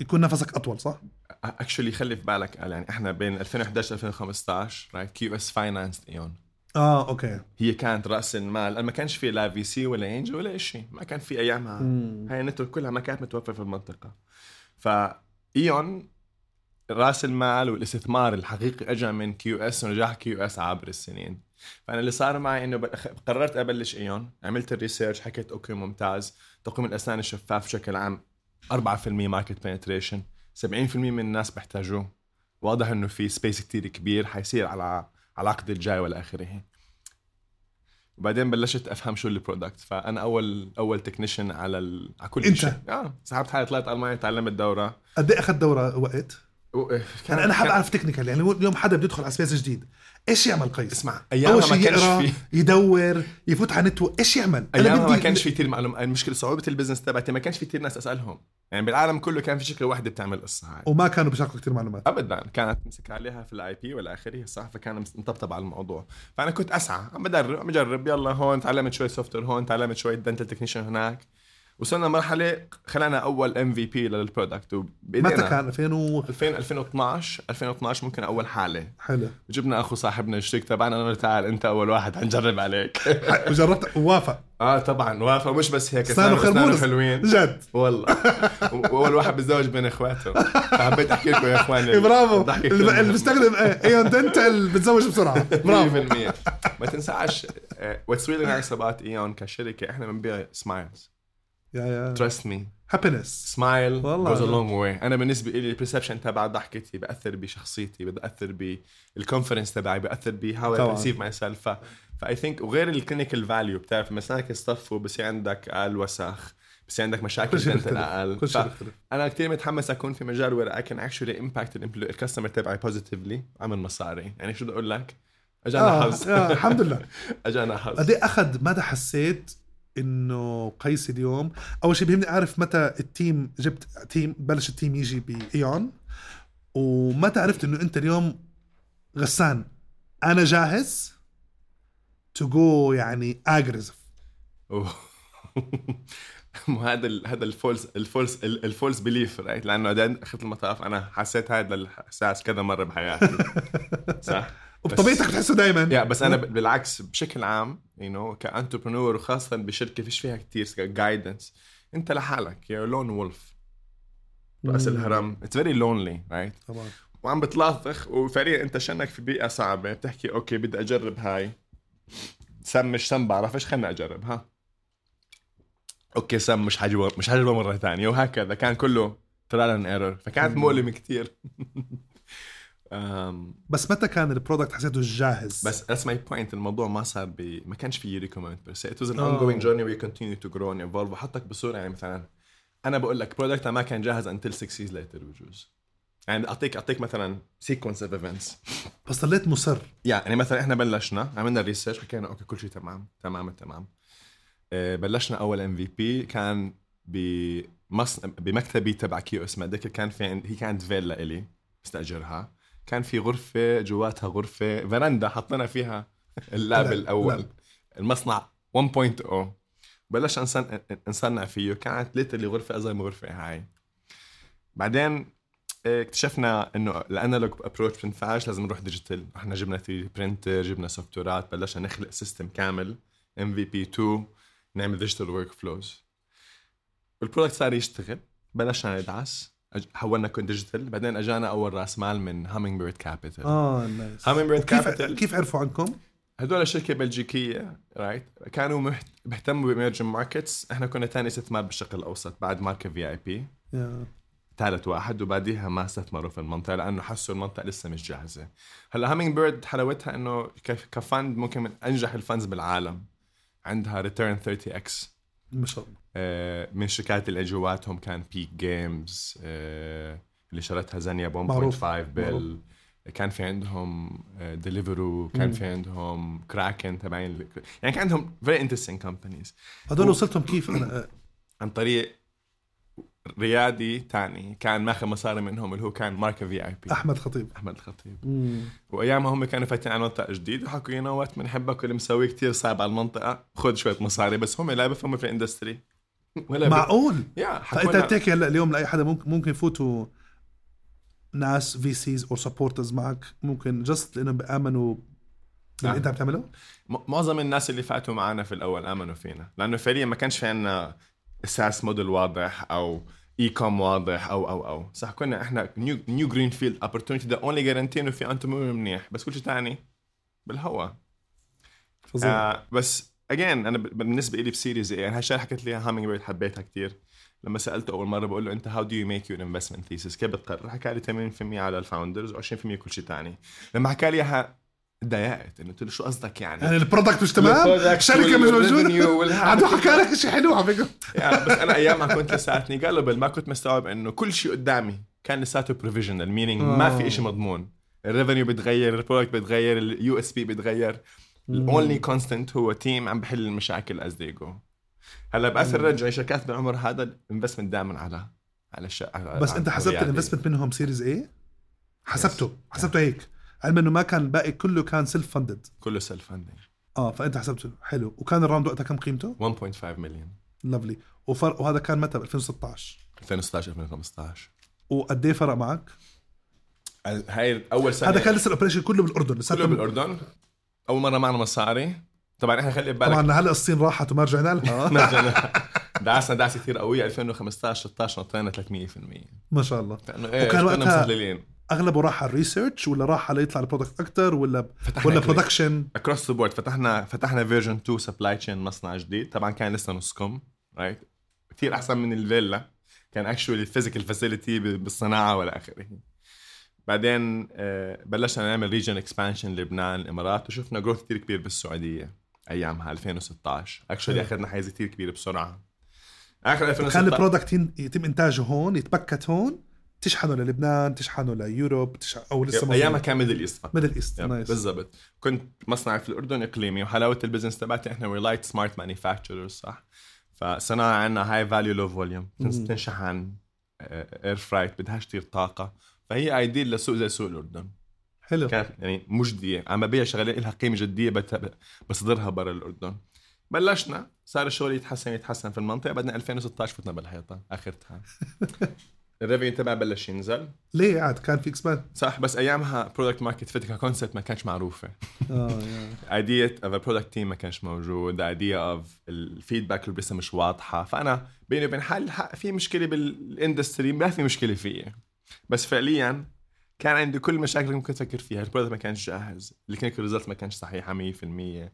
يكون نفسك أطول صح؟ actually خلي في بالك يعني إحنا بين 2011 2015 right كيو إس financed ايون آه أوكي. هي كانت رأس المال. ما كانش في لا VC ولا angel ولا شيء ما كان في أيامها. هاي ال network كلها ما كانت متوفرة في المنطقة. فايون راس المال والاستثمار الحقيقي اجى من كيو اس ونجاح كيو اس عبر السنين. فأنا اللي صار معي إنه قررت أبلش إيون عملت ال research حكيت okay ممتاز. تقويم الأسنان الشفاف بشكل عام 4% market penetration 70% من الناس بيحتاجوه. واضح إنه في space كتير كبير حيصير على على العقد الجاي والى اخره وبعدين بلشت أفهم شو ال product فأنا أول أول technician على ال... على كل أنت؟ شيء. آه سحبت حالي طلعت ألمانيا تعلمت دورة. قد إيه اخذ دورة؟ وقت؟ و... كان يعني أنا حابب أعرف technical يعني اليوم حدا بيدخل على space جديد إيش يعمل قيس؟ اسمع أيامها شيء ما كانش في يدور يفوت على نتو إيش يعمل؟ أيامها ما بدي- كانش في كثير معلومات المشكلة صعوبة ال business تبعتي ما كانش في كثير ناس أسألهم. يعني بالعالم كله كان في شركه واحدة بتعمل قصة هاي. وما كانوا بيشاركوا كثير معلومات. ابدا كانت تمسك عليها في ال IP والى آخره الصحفه كان مس- مطبطب على الموضوع. فأنا كنت أسعى عم بدرب عم بجرب يلا هون تعلمت شوي software هون تعلمت شوي dental technician هناك. وصلنا مرحلة خلقنا أول MVP لل product متى كان؟ 2000 و 2000 2012 2012 ممكن أول حالة. حلو. جبنا أخو صاحبنا الشريك تبعنا قلنا له تعال أنت أول واحد حنجرب عليك. وجربت ووافق. آه طبعا وافق مش بس هيك أسنانه خربوز. حلوين. جد. والله. وأول واحد بتزوج بين إخواته. فحبيت أحكي لكم يا إخواني برافو. اللي بيستخدم ايون دنتال بتزوج بسرعة. برافو. 100% ما تنساش what's really nice about ايون كشركة إحنا بنبيع smiles يا يا. trust me happiness سمايل والله. goes long way أنا بالنسبة لي ال perception تبع ضحكتي بأثر بشخصيتي بأثر بال confidence تبعي بأثر ب how. I perceive myself if I think وغير ال clinical value بتعرف مساك يصطفوا بصير عندك أقل وسخ بصير عندك مشاكل كل شيء dental أقل كل شيء أنا كثير متحمس أكون في مجال where I can actually impact ال customer تبعي positively عمل مصاري. يعني شو بدي أقول لك؟ أجانا آه حظ آه الحمد لله. أجانا حظ قد إيه أخذ مدى حسيت إنه قيس اليوم. أول شيء بيهمني أعرف متى ال team جبت team بلش ال team يجي بإيون. ومتى عرفت إنه أنت اليوم غسان. أنا جاهز to go يعني aggressive أوه. مو هذا ال هذا ال false ال false ال- ال false belief right لأنه اخرة المطاف أنا حسيت هذا الإحساس كذا مرة بحياتي. صح؟ وبطبيعتك بتحسه دائما يا بس أنا بالعكس بشكل عام you know ك entrepreneur وخاصة بشركة فيش فيها كتير guidance أنت لحالك يا lone wolf رأس. الهرم. it's very lonely right طبعا. وعم بتلاطخ وفريق أنت شنك في بيئة صعبة بتحكي okay بدي أجرب هاي. سم مش سم بعرفش خلنا أجرب ها. أوكي سم مش حجربه مش حجربه مرة ثانية. وهكذا كان كله trial and error فكانت. مؤلمة كثير أم، بس متى كان ال product حسيته جاهز؟ بس that's my point الموضوع ما صار ب ما كانش في ريكومند بس it was an آه. ongoing journey. We continue to grow and evolve. وحطك بصورة يعني مثلا أنا بقول لك product ما كان جاهز until 6 years later بجوز يعني اعطيك اعطيك مثلا sequence of events بس ضليت مصر. يعني مثلا إحنا بلشنا عملنا research حكينا okay كل شيء تمام تمام تمام آه، بلشنا أول MVP كان بمص... بمكتبي تبع كيو اس ميديكال كان في عند... هي كانت فيلا الي استأجرها. كان في غرفة جواتها غرفة فرندا حطينا فيها ال lab لا، الأول. لا. المصنع 1.0 بلش نصنع نصنع فيه. كانت literally غرفة اصغر من غرفة هاي. بعدين آه، اكتشفنا إنه ال analog approach بتنفعش لازم نروح digital إحنا جبنا 3 printer جبنا software ات بلشنا نخلق system كامل MVP 2 نعمل digital workflows وال product صار يشتغل بلشنا ندعس. حولنا كون digital بعدين أجانا أول رأس مال من Hummingbird Capital آه nice Hummingbird وكيف Capital. كيف عرفوا عنكم؟ هدول شركة بلجيكية right كانوا محت... بيهتموا ب emerging markets إحنا كنا ثاني استثمار بالشرق الأوسط بعد ماركة VIP. ثالث واحد وبعديها ما استثمروا في المنطقة لأنه حسوا المنطقة لسه مش جاهزة. هلأ Hummingbird حلاوتها إنه ك fund ممكن من أنجح ال funds بالعالم. عندها return 30 x ما شاء الله. من الشركات اللي جواتهم كان Peak Games اللي شرتها Zynga ب 1.5 معروف. بال كان في عندهم Deliveroo كان مم. في عندهم كراكن تبعين يعني كان عندهم very interesting companies هدول و- وصلتهم كيف؟ أنا عن طريق ريادي تاني كان ماخذ مصاري منهم اللي هو كان ماركة VIP. أحمد خطيب. أحمد الخطيب. وايامها هم كانوا فاتين على منطقة جديد وحكوا you know what بنحبك واللي مسويه كتير صعب على المنطقة خذ شوية مصاري. بس هم لا بفهموا في ال industry. ولا معقول؟ يا فنت حكوا بتحكي هلا اليوم لأي حدا ممكن ممكن يفوتوا ناس في seed أو supporters معك ممكن just لأنهم بآمنوا باللي آه. أنت عم تعمله؟ معظم الناس اللي فاتوا معنا في الأول آمنوا فينا لأنه فعليا ما كانش في عنا SaaS model واضح أو e-com واضح أو أو أو. صح كنا إحنا new new green field opportunity the only guarantee إنه في entrepreneur منيح. بس كل شيء ثاني بالهواء فظيع. آه بس again أنا بالنسبة لي ب series يعني هالشيء حكيت لي Hummingbird حبيتها كثير لما سألته أول مرة بقول له أنت how do you make your investment thesis كيف بتقرر؟ حكى لي 80% على ال founders و20% كل شيء ثاني لما حكى لي إياها تضايقت إنه قلت له شو قصدك يعني؟ يعني ال product مش تمام؟ الشركة مش موجودة؟ عنده حكى لك شيء حلو على فكرة. بس أنا أيامها كنت لساتني قبل ما كنت مستوعب إنه كل شيء قدامي كان لساته provisional meaning ما في آه. شيء مضمون. ال revenue بتغير ال product بتغير ال USP بتغير. ال only constant هو team عم بحل المشاكل as you go. هلأ باثر رجع شركات بالعمر هذا ال investment دائما على على الش... على بس على انت حسبت. ال investment منهم series A حسبته حسبته هيك. علما إنه ما كان الباقي كله كان self-funded كله self-funding آه فأنت حسبته. حلو. وكان ال round وقتها كم قيمته؟ 1.5 مليون lovely وفرق وهذا كان متى؟ ب 2016 2016 2015 وقد إيه فرق معك؟ هاي أول سنة. هذا كان لسه ال operation كله بالأردن. لسه كله بالأردن. أول مرة معنا مصاري. طبعا إحنا خلي ببالك طبعا هلأ الصين راحت وما رجعنا لها. نرجع دعسنا دعسه كثير قوية. 2015 16 نطينا 300% ما شاء الله. إيه وكان وقتها- أغلبه راح على ال research ولا راح على يطلع ال product أكثر ولا ولا. production across the board فتحنا فتحنا version 2 supply chain مصنع جديد. طبعا كان لسه نصكم right كثير أحسن من الفيلا. كان actually physical facility بالصناعة والى آخره. بعدين آه، بلشنا نعمل region expansion لبنان الإمارات وشفنا growth كثير كبير بالسعودية ايامها 2016 actually. أخذنا حيز كثير كبير بسرعة. آخر كان 2016 ال product ين- يتم إنتاجه هون يتبكت هون؟ تشحنه للبنان تشحنه ل Europe تشحن أو لسه أيامها كان Middle East Middle East nice. بالضبط. كنت مصنع في الأردن إقليمي وحلاوة ال business تبعتي إحنا we like smart manufacturers صح؟ فصناعة عندنا high value low volume. تنشحن air freight بدهاش كثير طاقة. فهي ideal لسوق زي سوق الأردن. حلو. كانت يعني مجدية. عم ببيع شغلات لها قيمة جدية بصدرها برا الأردن. بلشنا صار الشغل يتحسن يتحسن في المنطقة بعدين 2016 فتنا بالحيطة اخرتها ال revenue تبع بلش ينزل. ليه؟ عاد كان في expan- صح بس أيامها product market fit concept ما كانش معروفة. آه يا. idea of product team ما كانش موجود. idea of ال feedback اللي لسه مش واضحة. فأنا بيني وبين حالي في مشكلة بال industry ما في مشكلة فيي. بس فعليا كان عندي كل المشاكل اللي ممكن تفكر فيها. ال product ما كانش جاهز. ال clinical result ما كانش صحيحه 100%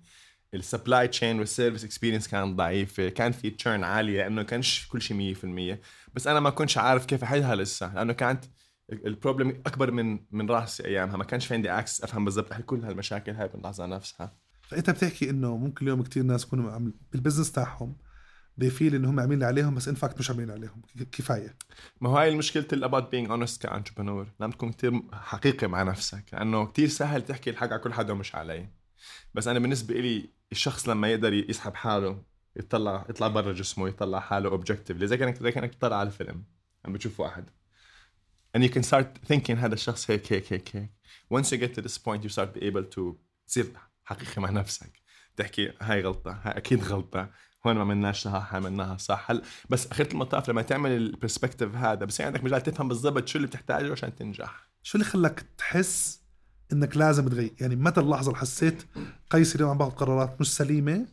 ال supply chain وال service experience كانت ضعيفه كان في churn عالية لأنه كانش كل شيء 100% بس أنا ما كنتش عارف كيف أحلها لسه لأنه كانت ال problem أكبر من من راسي أيامها. ما كانش في عندي access أفهم بالضبط احل كل هالمشاكل هاي باللحظه نفسها. فأنت بتحكي إنه ممكن اليوم كتير ناس يكونوا بال business تاعهم بي feel ان هم عاملين عليهم بس in fact مش عاملين عليهم. كفاية. ما هو هاي المشكلة ال about being honest ك entrepreneur لازم تكون كتير حقيقي مع نفسك لأنه كتير سهل تحكي الحق على كل حدا ومش علي بس أنا بالنسبة إلي الشخص لما يقدر يسحب حاله يطلع يطلع برا جسمه يطلع حاله objectively زي كانك زي كانك تطلع على الفيلم عم بتشوف واحد and you can start thinking هذا الشخص هيك هيك هيك هيك. Once you get to this point you start be able to تصير حقيقي مع نفسك. تحكي هاي غلطة هاي أكيد غلطة. هون ما عملناش صح عملناها صح. هل بس اخرة المطاف لما تعمل ال perspective هذا بس عندك مجال تفهم بالضبط شو اللي بتحتاجه عشان تنجح. شو اللي خلاك تحس إنك لازم تغير. يعني متى اللحظة اللي حسيت قيس اليوم عم باخذ قرارات مش سليمة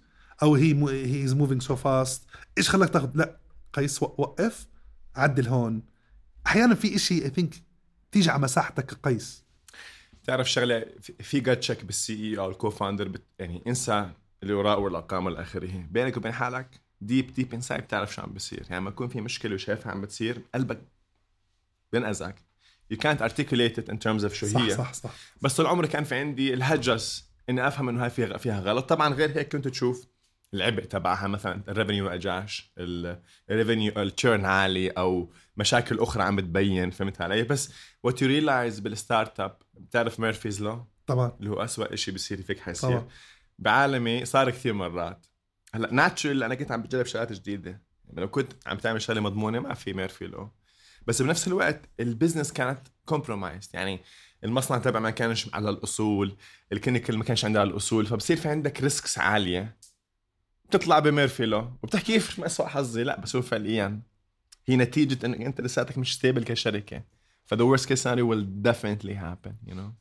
أو هي مو هي is moving so fast إيش خلاك تاخذ؟ لا قيس وقف عدل هون. أحيانا في إشي I think تيجي على مساحتك كقيس. تعرف شغلة في- gut check بال CEO أو ال co-founder بت... يعني انسى اللي وراء والأرقام والى اخره بينك وبين حالك deep deep inside بتعرف شو عم بصير. يعني لما يكون في مشكلة وشايفها عم بتصير قلبك بينأذك you can't articulate it in terms of شو صح هي. صح صح. بس طول عمري كان في عندي الهجس إني أفهم إنه هاي فيها فيها غلط. طبعا غير هيك كنت تشوف العبء تبعها مثلا ال revenue ما اجاش ال revenue ال churn عالي أو مشاكل أخرى عم بتبين فهمت علي؟ بس what you realize بال startup بتعرف Murphy's law طبعا. اللي هو أسوأ شيء بيصير فيك حيصير. طبعا. بعالمي صار كثير مرات. هلأ natural أنا كنت عم بجرب شغلات جديدة. يعني لو كنت عم تعمل شغلة مضمونة ما في Murphy law بس بنفس الوقت ال business كانت compromised يعني المصنع تبع ما كانش على الأصول ال clinical ما كانش عندها الأصول فبصير في عندك risks عالية. بتطلع ب Murphy law وبتحكي كيف ما اسوء حظي؟ لا بس هو فعليا هي نتيجة انك أنت لساتك مش stable كشركة. ف the worst case scenario will definitely happen you know.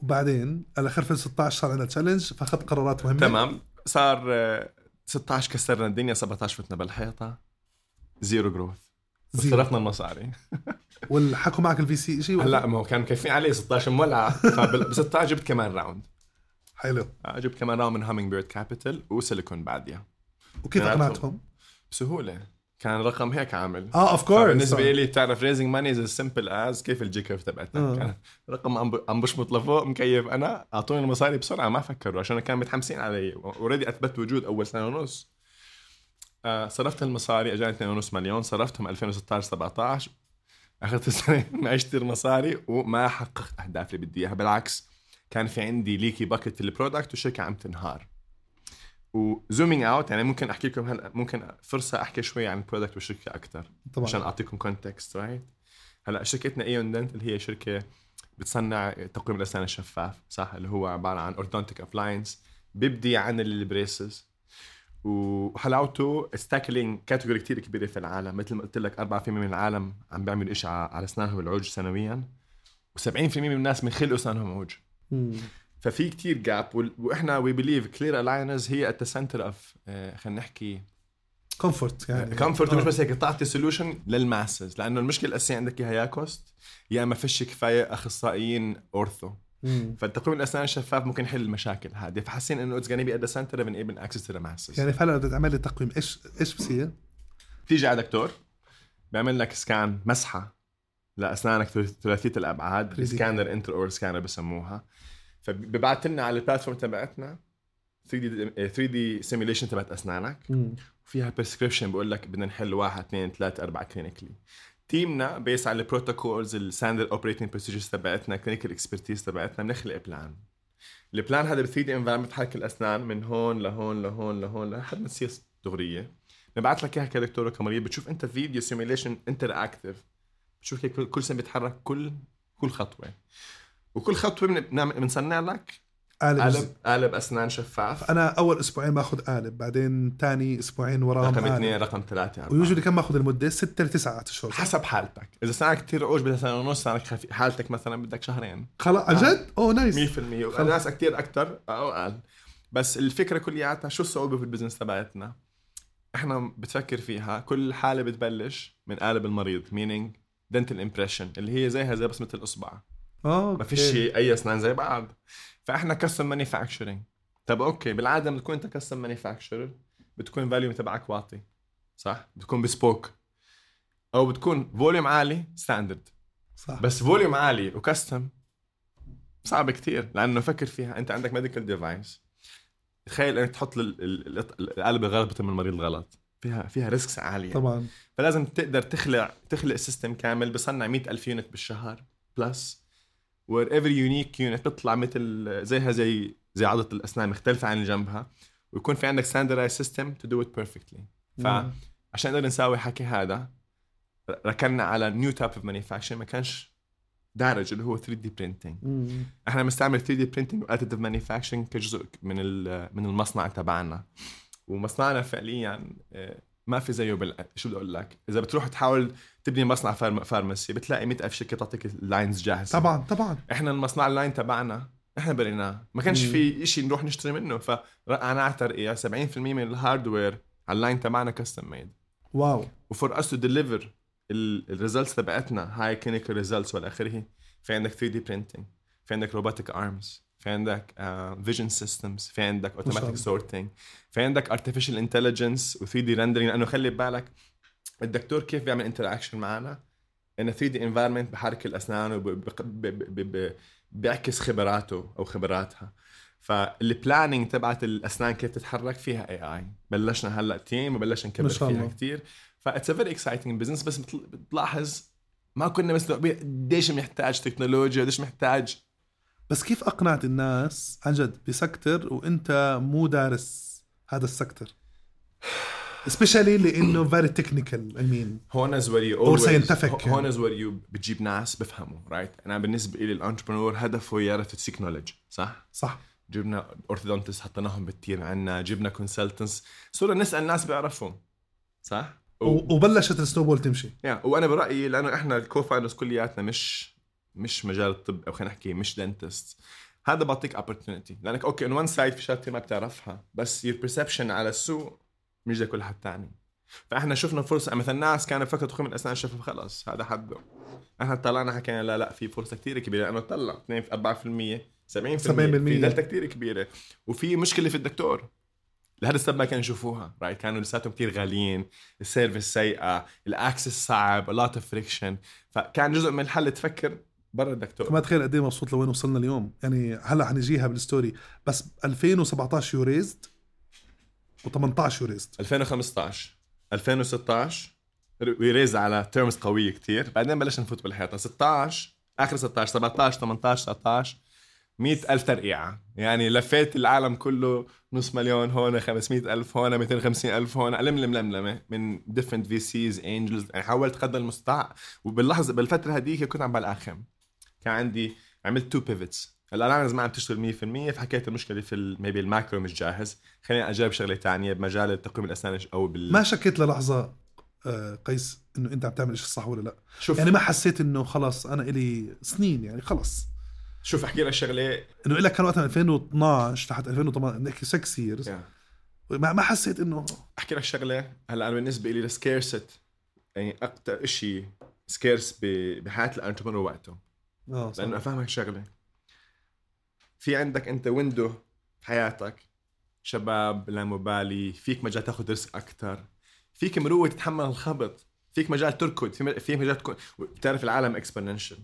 وبعدين على اخر 2016 صار عندنا challenge فأخذت قرارات مهمة. تمام. صار آه، 16 كسرنا الدنيا 17 فتنا بالحيطة. zero growth. صرفنا المصاري والحكوا معك ال VC شيء هلا ما هو كانوا مكفين عليه 16 مولعه فبال 16 جبت كمان round. حلو. آه، جبت كمان round من Hummingbird Capital وسيليكون بعديها وكيف أقنعتهم؟ بسهولة. كان رقم هيك عامل. آه of course بالنسبة لي بتعرف raising money is simple as كيف ال J curve تبعتنا آه. كان رقم عم ب- عم بشمط لفوق مكيف. أنا أعطوني المصاري بسرعة ما فكروا عشان كانوا متحمسين علي. already أثبت وجود أول سنة ونص. آه صرفت المصاري أجاني 2.5 مليون صرفتهم 2016 17 اخذت السنة ما اشتري مصاري وما حققت أهدافي اللي بدي إياها. بالعكس كان في عندي leaky bucket في ال product والشركة عم تنهار. و zooming out يعني ممكن أحكي لكم هلا ممكن فرصة أحكي شوي عن ال product والشركة أكثر طبعا. عشان أعطيكم context right هلا شركتنا Eon Dental هي شركة بتصنع تقويم الأسنان الشفاف صح؟ اللي هو عبارة عن orthodontic appliance بيبدي عن ال braces وحلاوته its tackling category كتير كبيرة في العالم. مثل ما قلت لك 4% من العالم عم بيعملوا شيء على أسنانهم العوج سنويا و70% من الناس بنخلقوا أسنانهم عوج. ففي كتير gap وإحنا we believe clear aligners هي at center of خلينا نحكي comfort يعني. comfort مش آه. بس هيك تعطي solution لل masses لأنه المشكلة الأساسية عندك يا cost يا ما فيش كفاية أخصائيين ortho مم. فالتقويم الأسنان الشفاف ممكن يحل المشاكل هذه فحاسين إنه it's be at the center of enable access to masses يعني فعلا بدك تعمل لي تقويم إيش إيش بصير؟ بتيجي على دكتور بيعمل لك scan مسحة لأسنانك ثلاثية الأبعاد 3D. scanner intraoral scanner بسموها فببعث لنا على ال platform تبعتنا 3D 3D simulation تبعت أسنانك مم. فيها prescription بقول لك بدنا نحل واحد اثنين ثلاثة أربعة clinically تيمنا based على ال protocols ال standard operating procedures تبعتنا clinical expertise تبعتنا بنخلق plan ال plan هذا ب 3D environment حرك الأسنان من هون لهون لهون لهون لحد ما تصير دغرية. ببعث لك إياها كدكتور وكمريض بتشوف أنت فيديو simulation interactive بتشوف كيف كل- سنة بيتحرك كل كل خطوة. وكل خطوة بنصنع لك قالب قالب قالب أسنان شفاف. أنا أول أسبوعين باخذ قالب بعدين ثاني أسبوعين وراهم رقم اثنين رقم ثلاثة أربعة. و usually كم باخذ المده؟ ستة لتسعة أشهر. حسب حالتك. إذا سنك كثير عوج بدها سنة ونص سنك خفيف حالتك مثلا بدك شهرين. خلاص عن جد؟ أوه نايس 100% وناس كثير أكثر أو أقل. بس الفكرة كلياتها شو الصعوبة في ال business تبعتنا؟ إحنا بتفكر فيها. كل حالة بتبلش من قالب المريض meaning dental impression اللي هي زيها زي بصمة الإصبع. آه ما فيش أي أسنان زي بعض. فاحنا custom manufacturing طب okay بالعادة لما تكون أنت custom manufacture بتكون فاليوم تبعك واطي صح؟ بتكون bespoke أو بتكون volume عالي standard صح. بس volume عالي و custom صعب كتير لأنه فكر فيها. أنت عندك medical device تخيل إنك تحط ال- ال- ال- القلب الغلط بتم المريض الغلط. فيها فيها risks عالية. طبعا. فلازم تقدر تخلق تخلق system كامل بصنع 100 ألف unit بالشهر plus where every unique unit بتطلع مثل زيها زي زي عضلة الأسنان مختلفة عن اللي جنبها ويكون في عندك standardized system to do it perfectly. فعشان نقدر نساوي حكي هذا ركلنا على new type of manufacture ما كانش دارج اللي هو 3D printing مم. إحنا بنستعمل 3D printing و additive manufacturing كجزء من من المصنع تبعنا ومصنعنا فعليا آه، ما في زيه بال... شو بدي أقول لك؟ إذا بتروح تحاول تبني مصنع pharm... pharmacy بتلاقي 100000 شركة تعطيك ال lines جاهزة. طبعا طبعا. إحنا المصنع ال line تبعنا إحنا بنيناه. ما كانش. في شيء نروح نشتري منه. فانا اعتقد 70% من ال hardware على ال line تبعنا custom made wow. و for us to deliver ال results تبعتنا هاي clinical results والى اخره في عندك 3D printing في عندك robotic arms في عندك vision systems في عندك automatic. sorting في عندك artificial intelligence و 3D rendering لأنه خلي بالك الدكتور كيف بيعمل interaction معنا؟ in 3D environment بحرك الأسنان وبيعكس خبراته أو خبراتها. فال planning تبعت الأسنان كيف تتحرك؟ فيها AI بلشنا هلأ team وبلشنا نكبر فيها الله. كثير ف that's very exciting business بس بتل- بتلاحظ ما كنا مستوعبين قديش محتاج تكنولوجيا قديش محتاج بس كيف أقنعت الناس عن جد ب sector وإنت مو دارس هذا ال sector؟ specially لإنه very technical I mean هون is where you Or scientific. هون is where you بتجيب ناس بفهموا right أنا بالنسبة لي ال entrepreneur هدفه يعرف to seek knowledge صح؟ صح. جبنا orthodontist حطيناهم بال team عنا جبنا consultants صرنا نسأل ناس بيعرفوا صح؟ و... وبلشت ال snowball تمشي. يعني وأنا برأيي لأنه إحنا ال co-founders كلياتنا مش مش مجال الطب أو خلينا نحكي مش dentist هذا بعطيك opportunity. لأنك أوكي on one side في شغلات ما بتعرفها بس your perception على السوق مش زي كل حد تاني. فإحنا شفنا فرصة مثلا ناس كانوا فكروا تقويم الأسنان شافوا خلص هذا حده. إحنا طلعنا حكينا لا لا في فرصة كثير كبيرة لأنه طلع 2 4% 70% 70% في دلتا كثير كبيرة. وفي مشكلة في الدكتور. لهذا السبب ما كانوا يشوفوها right كانوا لساتهم كثير غاليين ال service سيئة ال access صعب lot of friction فكان جزء من الحل تفكر برا الدكتور ما تخيل قد إيه مبسوط لوين وصلنا اليوم. يعني هلأ حنجيها بال story. بس 2017 you raised و18 you raised 2015 2016 we raised على terms قوية كتير. بعدين بلشنا نفوت بالحيطه 16 آخر 16 17 18 19 مئة ألف ترقيعة. يعني لفيت العالم كله نص مليون. هون 500 ألف. هون 250 ألف. هون لملم لملمة من different VCs angels. يعني حاولت قدر المستطاع. وباللحظة بالفترة هذيك كنت عم بلقاخم كان عندي عملت تو بيفيتس الالاينرز ما عم تشتغل 100% فحكيت المشكلة في ميبي الماكرو مش جاهز. خليني اجرب شغلة تانية بمجال تقويم الأسنان أو بال ما شكيت للحظة آه، قيس إنه أنت عم تعمل شيء صح ولا لا؟ شوف. يعني ما حسيت إنه خلص أنا إلي سنين يعني خلص. شوف أحكي لك شغلة. إنه لك كان وقتها 2012 تحت 2018 نحكي 6 ييرز ما ما حسيت إنه أحكي لك شغلة. هلأ أنا بالنسبة لي ال scarcest يعني أكثر شيء scarce بحياة ال entrepreneur وقته. آه. لأنه أفهمك شغلة. في عندك أنت window حياتك شباب لا مبالي فيك مجال تاخذ risk أكثر فيك مروة تتحمل الخبط فيك مجال تركض في مجال تكون بتعرف العالم exponential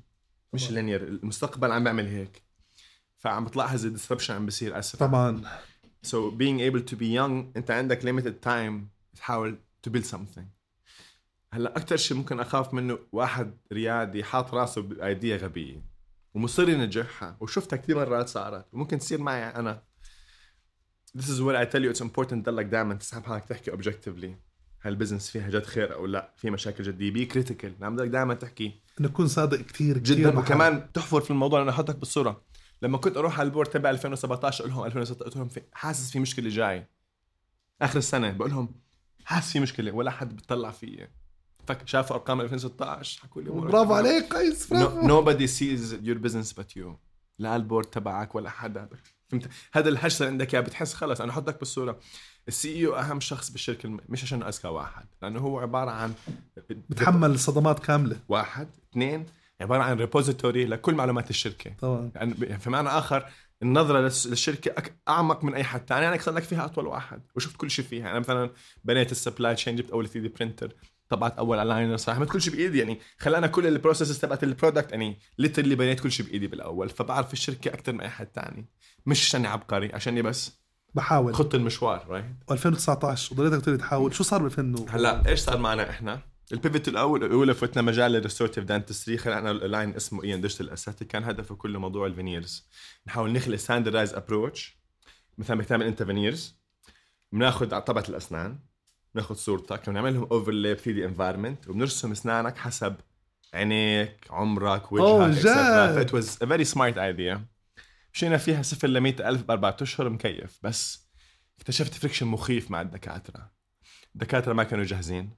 مش. linear المستقبل عم بيعمل هيك. فعم بتلاحظ ال disruption عم بيصير أسرع. طبعا. So being able to be young أنت عندك limited time تحاول to build something. هلا أكثر شيء ممكن أخاف منه واحد ريادي حاط راسه ب idea غبية ومصر ينجحها. وشفتها كثير مرات صارت. وممكن تصير معي أنا. This is what I tell you it's important تضلك دائما تسحب حالك تحكي objectively. هال business فيها جد خير أو لا؟ في مشاكل جديه be critical عم بدك دائما تحكي. إنه تكون صادق كثير جدا. وكمان تحفر في الموضوع أنا احطك بالصورة. لما كنت أروح على ال board تبع 2017 أقول لهم 2016 قلت لهم في حاسس في مشكلة جاي آخر السنة بقول لهم حاسس في مشكلة ولا حد بيطلع فيي. شافوا أرقام 2016 حكوا لي برافو. عليك قيس برافو. No, nobody sees your business but you. لا ال board تبعك ولا حدا فهمت؟ هذا الهش اللي عندك اياه بتحس خلص. أنا احطك بالصورة. ال CEO أهم شخص بالشركة الم- مش عشان أذكى واحد لأنه هو عبارة عن بتحمل الصدمات كاملة. واحد اثنين عبارة عن repository لكل معلومات الشركة. طبعا. يعني في معنى آخر النظرة للشركة أك- أعمق من أي حد. ثاني يعني صار لك فيها أطول واحد وشفت كل شيء فيها. أنا مثلا بنيت ال supply chain جبت أول 3D printer طبعت أول aligner صح. عملت كل شيء بإيدي يعني. خلاني كل ال process تبعت ال product يعني literally بنيت كل شيء بإيدي بالأول. فبعرف الشركة أكثر من أي حد ثاني مش عشاني عبقري عشاني بس؟ بحاول. خط المشوار right 2019 وضليتك تقول تحاول. شو صار ب 2000 هلا إيش صار معنا إحنا؟ ال pivot الأول الأولى فتنا مجال ال restorative dentistry خلقنا ال line اسمه ايان digital aesthetic كان هدفه كله موضوع ال veneers نحاول نخلق standardized approach مثلا بتعمل انت veneers بناخذ على طبقة الأسنان. بناخذ صورتك ونعمل لهم overlay 3D environment وبنرسم اسنانك حسب عينيك عمرك وجهك جد؟ it was a very smart idea مشينا فيها صفر ل 100000 باربع أشهر مكيف بس اكتشفت friction مخيف مع الدكاترة. الدكاترة ما كانوا جاهزين.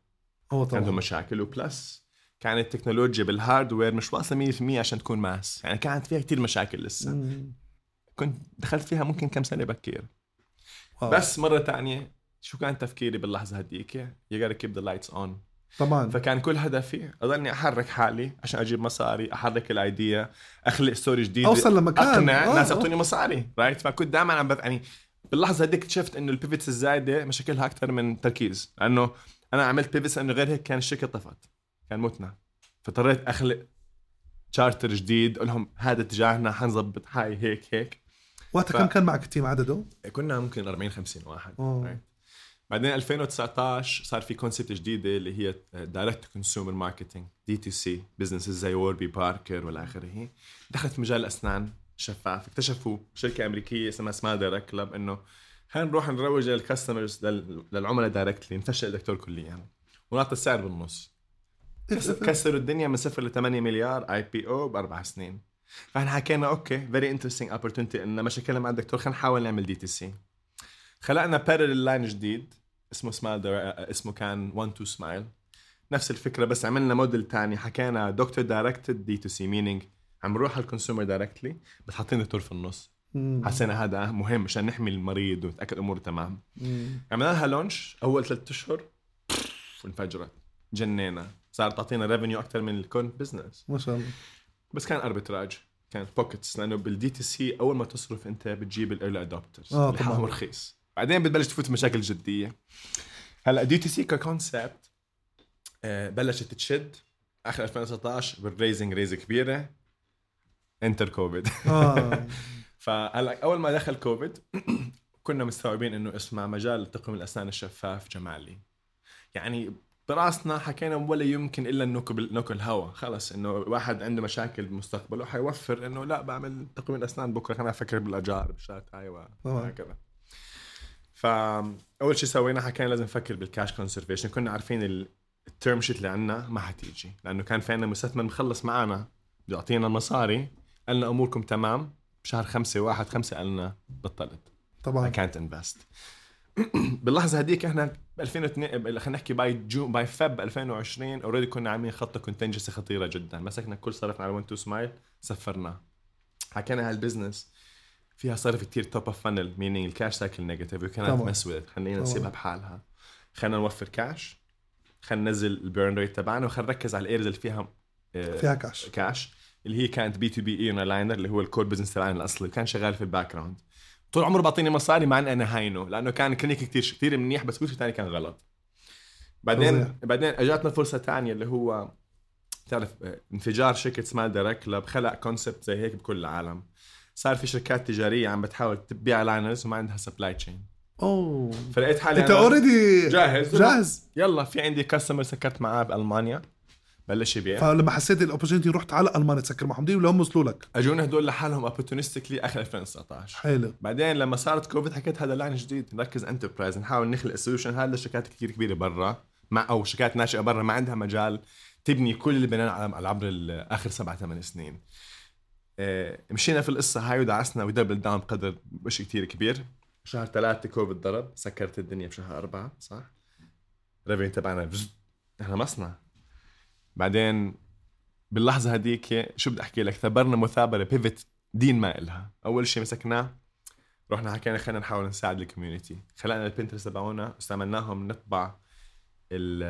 هو كان عندهم طبعا مشاكل و plus كانت التكنولوجيا بال hardware مش واصلة 100% عشان تكون mass. يعني كانت فيها كتير مشاكل لسه. مم. كنت دخلت فيها ممكن كم سنة بكير. واو. بس مرة تانية شو كان تفكيري باللحظة هديك you gotta keep the lights on طبعا فكان كل هدفي أضلني أحرك حالي عشان أجيب مصاري أحرك ال idea أخلق story جديده أوصل لمكان أقنع آه، ناس. يعطوني مصاري right فكنت دائما عم بف... يعني باللحظة هذيك اكتشفت إنه ال pivots الزايدة مشاكلها أكثر من تركيز لأنه أنا عملت pivots إنه غير هيك كان الشركة طفت كان متنا فاضطريت أخلق تشارتر جديد أقول لهم هذا اتجاهنا حنظبط هاي هيك هيك وقتها ف- كم كان معك ال team عدده؟ كنا ممكن 40 50 واحد أوه. right. بعدين 2019 صار في concept جديدة اللي هي direct consumer marketing DTC businesses زي Warby Parker والى اخره دخلت مجال الاسنان شفاف. اكتشفوا شركة أمريكية اسمها سمال دايركت كلب إنه خلينا نروح نروج للكاستمرز للعملاء دايركتلي نفشل الدكتور كليا. ونعطي السعر بالنص. كسروا الدنيا من صفر ل 8 مليار اي بي أو بأربع سنين. فإحنا حكينا أوكي فيري انترستنج opportunity إن مشاكلنا مع الدكتور خلينا نحاول نعمل دي تي سي خلقنا بارل لاين جديد اسمه سمايل اسمه كان 1 2 سمايل نفس الفكرة بس عملنا موديل تاني حكينا doctor directed D to C meaning عم نروح على ال consumer directly بس حاطين دكتور في النص. حسينا هذا مهم عشان نحمي المريض ونتأكد الأمور تمام. عملنا لها launch أول ثلاث أشهر انفجرت. جنينا. صار تعطينا revenue أكثر من ال core business ما شاء الله. بس كان arbitrage كانت pockets لأنه بال DTC أول ما تصرف أنت بتجيب ال early adopters آه، اللي رخيص. بعدين بتبلش تفوت مشاكل جدية. هلا DTC ك concept آه، بلشت تشد. آخر 2019 بال raising raise كبيرة. enter كوفيد آه. فهلا أول ما دخل كوفيد كنا مستوعبين إنه اسمع مجال تقويم الأسنان الشفاف جمالي. يعني براسنا حكينا ولا يمكن إلا ناكل ناكل هوا. خلص إنه واحد عنده مشاكل بمستقبله حيوفر إنه لا بعمل تقويم الأسنان بكرة. خلينا أفكر بالأجار بالشغلات هاي. وهكذا فأول شيء سوينا حكينا لازم نفكر بال cash conservation كنا عارفين ال- ال term sheet اللي عندنا ما حتيجي. لأنه كان في عندنا مستثمر مخلص معنا بده يعطينا المصاري. قال لنا أموركم تمام. بشهر خمسة واحد خمسة قال لنا بطلت I طبعا can't invest. باللحظة هذيك إحنا ب 2002 خلينا نحكي باي جو باي ف ب 2020 already كنا عاملين خطة contingency خطيرة جدا. مسكنا كل صرفنا على 1 2 سمايل سفرناه حكينا هال business فيها صرف كتير top of funnel meaning ال cash cycle negative يو كانت. مس وذ خلينا. نسيبها بحالها. خلينا نوفر كاش خلينا ننزل ال burn rate تبعنا وخلينا نركز على ال areas اللي فيها آه، فيها cash cash اللي هي كانت B2B aligner اللي هو ال core business تبعنا الأصلي كان شغال في ال background طول عمره بعطيني مصاري مع إني أنا هاينه لأنه كان clinic كثير كثير منيح بس كل شيء ثاني كان غلط؟ بعدين فظيع. بعدين اجتنا فرصة ثانية اللي هو تعرف آه، انفجار شركة سمايل دايركت كلوب خلق concept زي هيك بكل العالم. صار في شركات تجارية عم بتحاول تبيع aligners وما عندها supply chain أوه. فلقيت حالي أنت already جاهز. جاهز؟ يلا في عندي customer سكرت معاه بألمانيا. بلش يبيع. فلما حسيت ال opportunity رحت على ألمانيا تسكر معهم deal ولا هم وصلوا لك. اجونا هدول لحالهم opportunistically آخر 2019 حلو. بعدين لما صارت كوفيد حكيت هذا line جديد. نركز enterprise نحاول نخلق solution هذا لشركات كثير كبيرة برا مع أو شركات ناشئة برا ما عندها مجال تبني كل اللي بنيناه على عبر آخر سبع ثمان سنين. مشينا في القصة هاي ودعسنا و double down بقدر شيء كثير كبير شهر ثلاثة كوفيد ضرب سكرت الدنيا بشهر أربعة صح؟ revenue تبعنا. إحنا مصنع بعدين باللحظة هذيك شو بدي أحكي لك ثبرنا مثابرة pivotين ما إلها أول شيء مسكناه رحنا حكينا خلينا نحاول نساعد ال community خلقنا ال printers تبعونا استعملناهم نطبع ال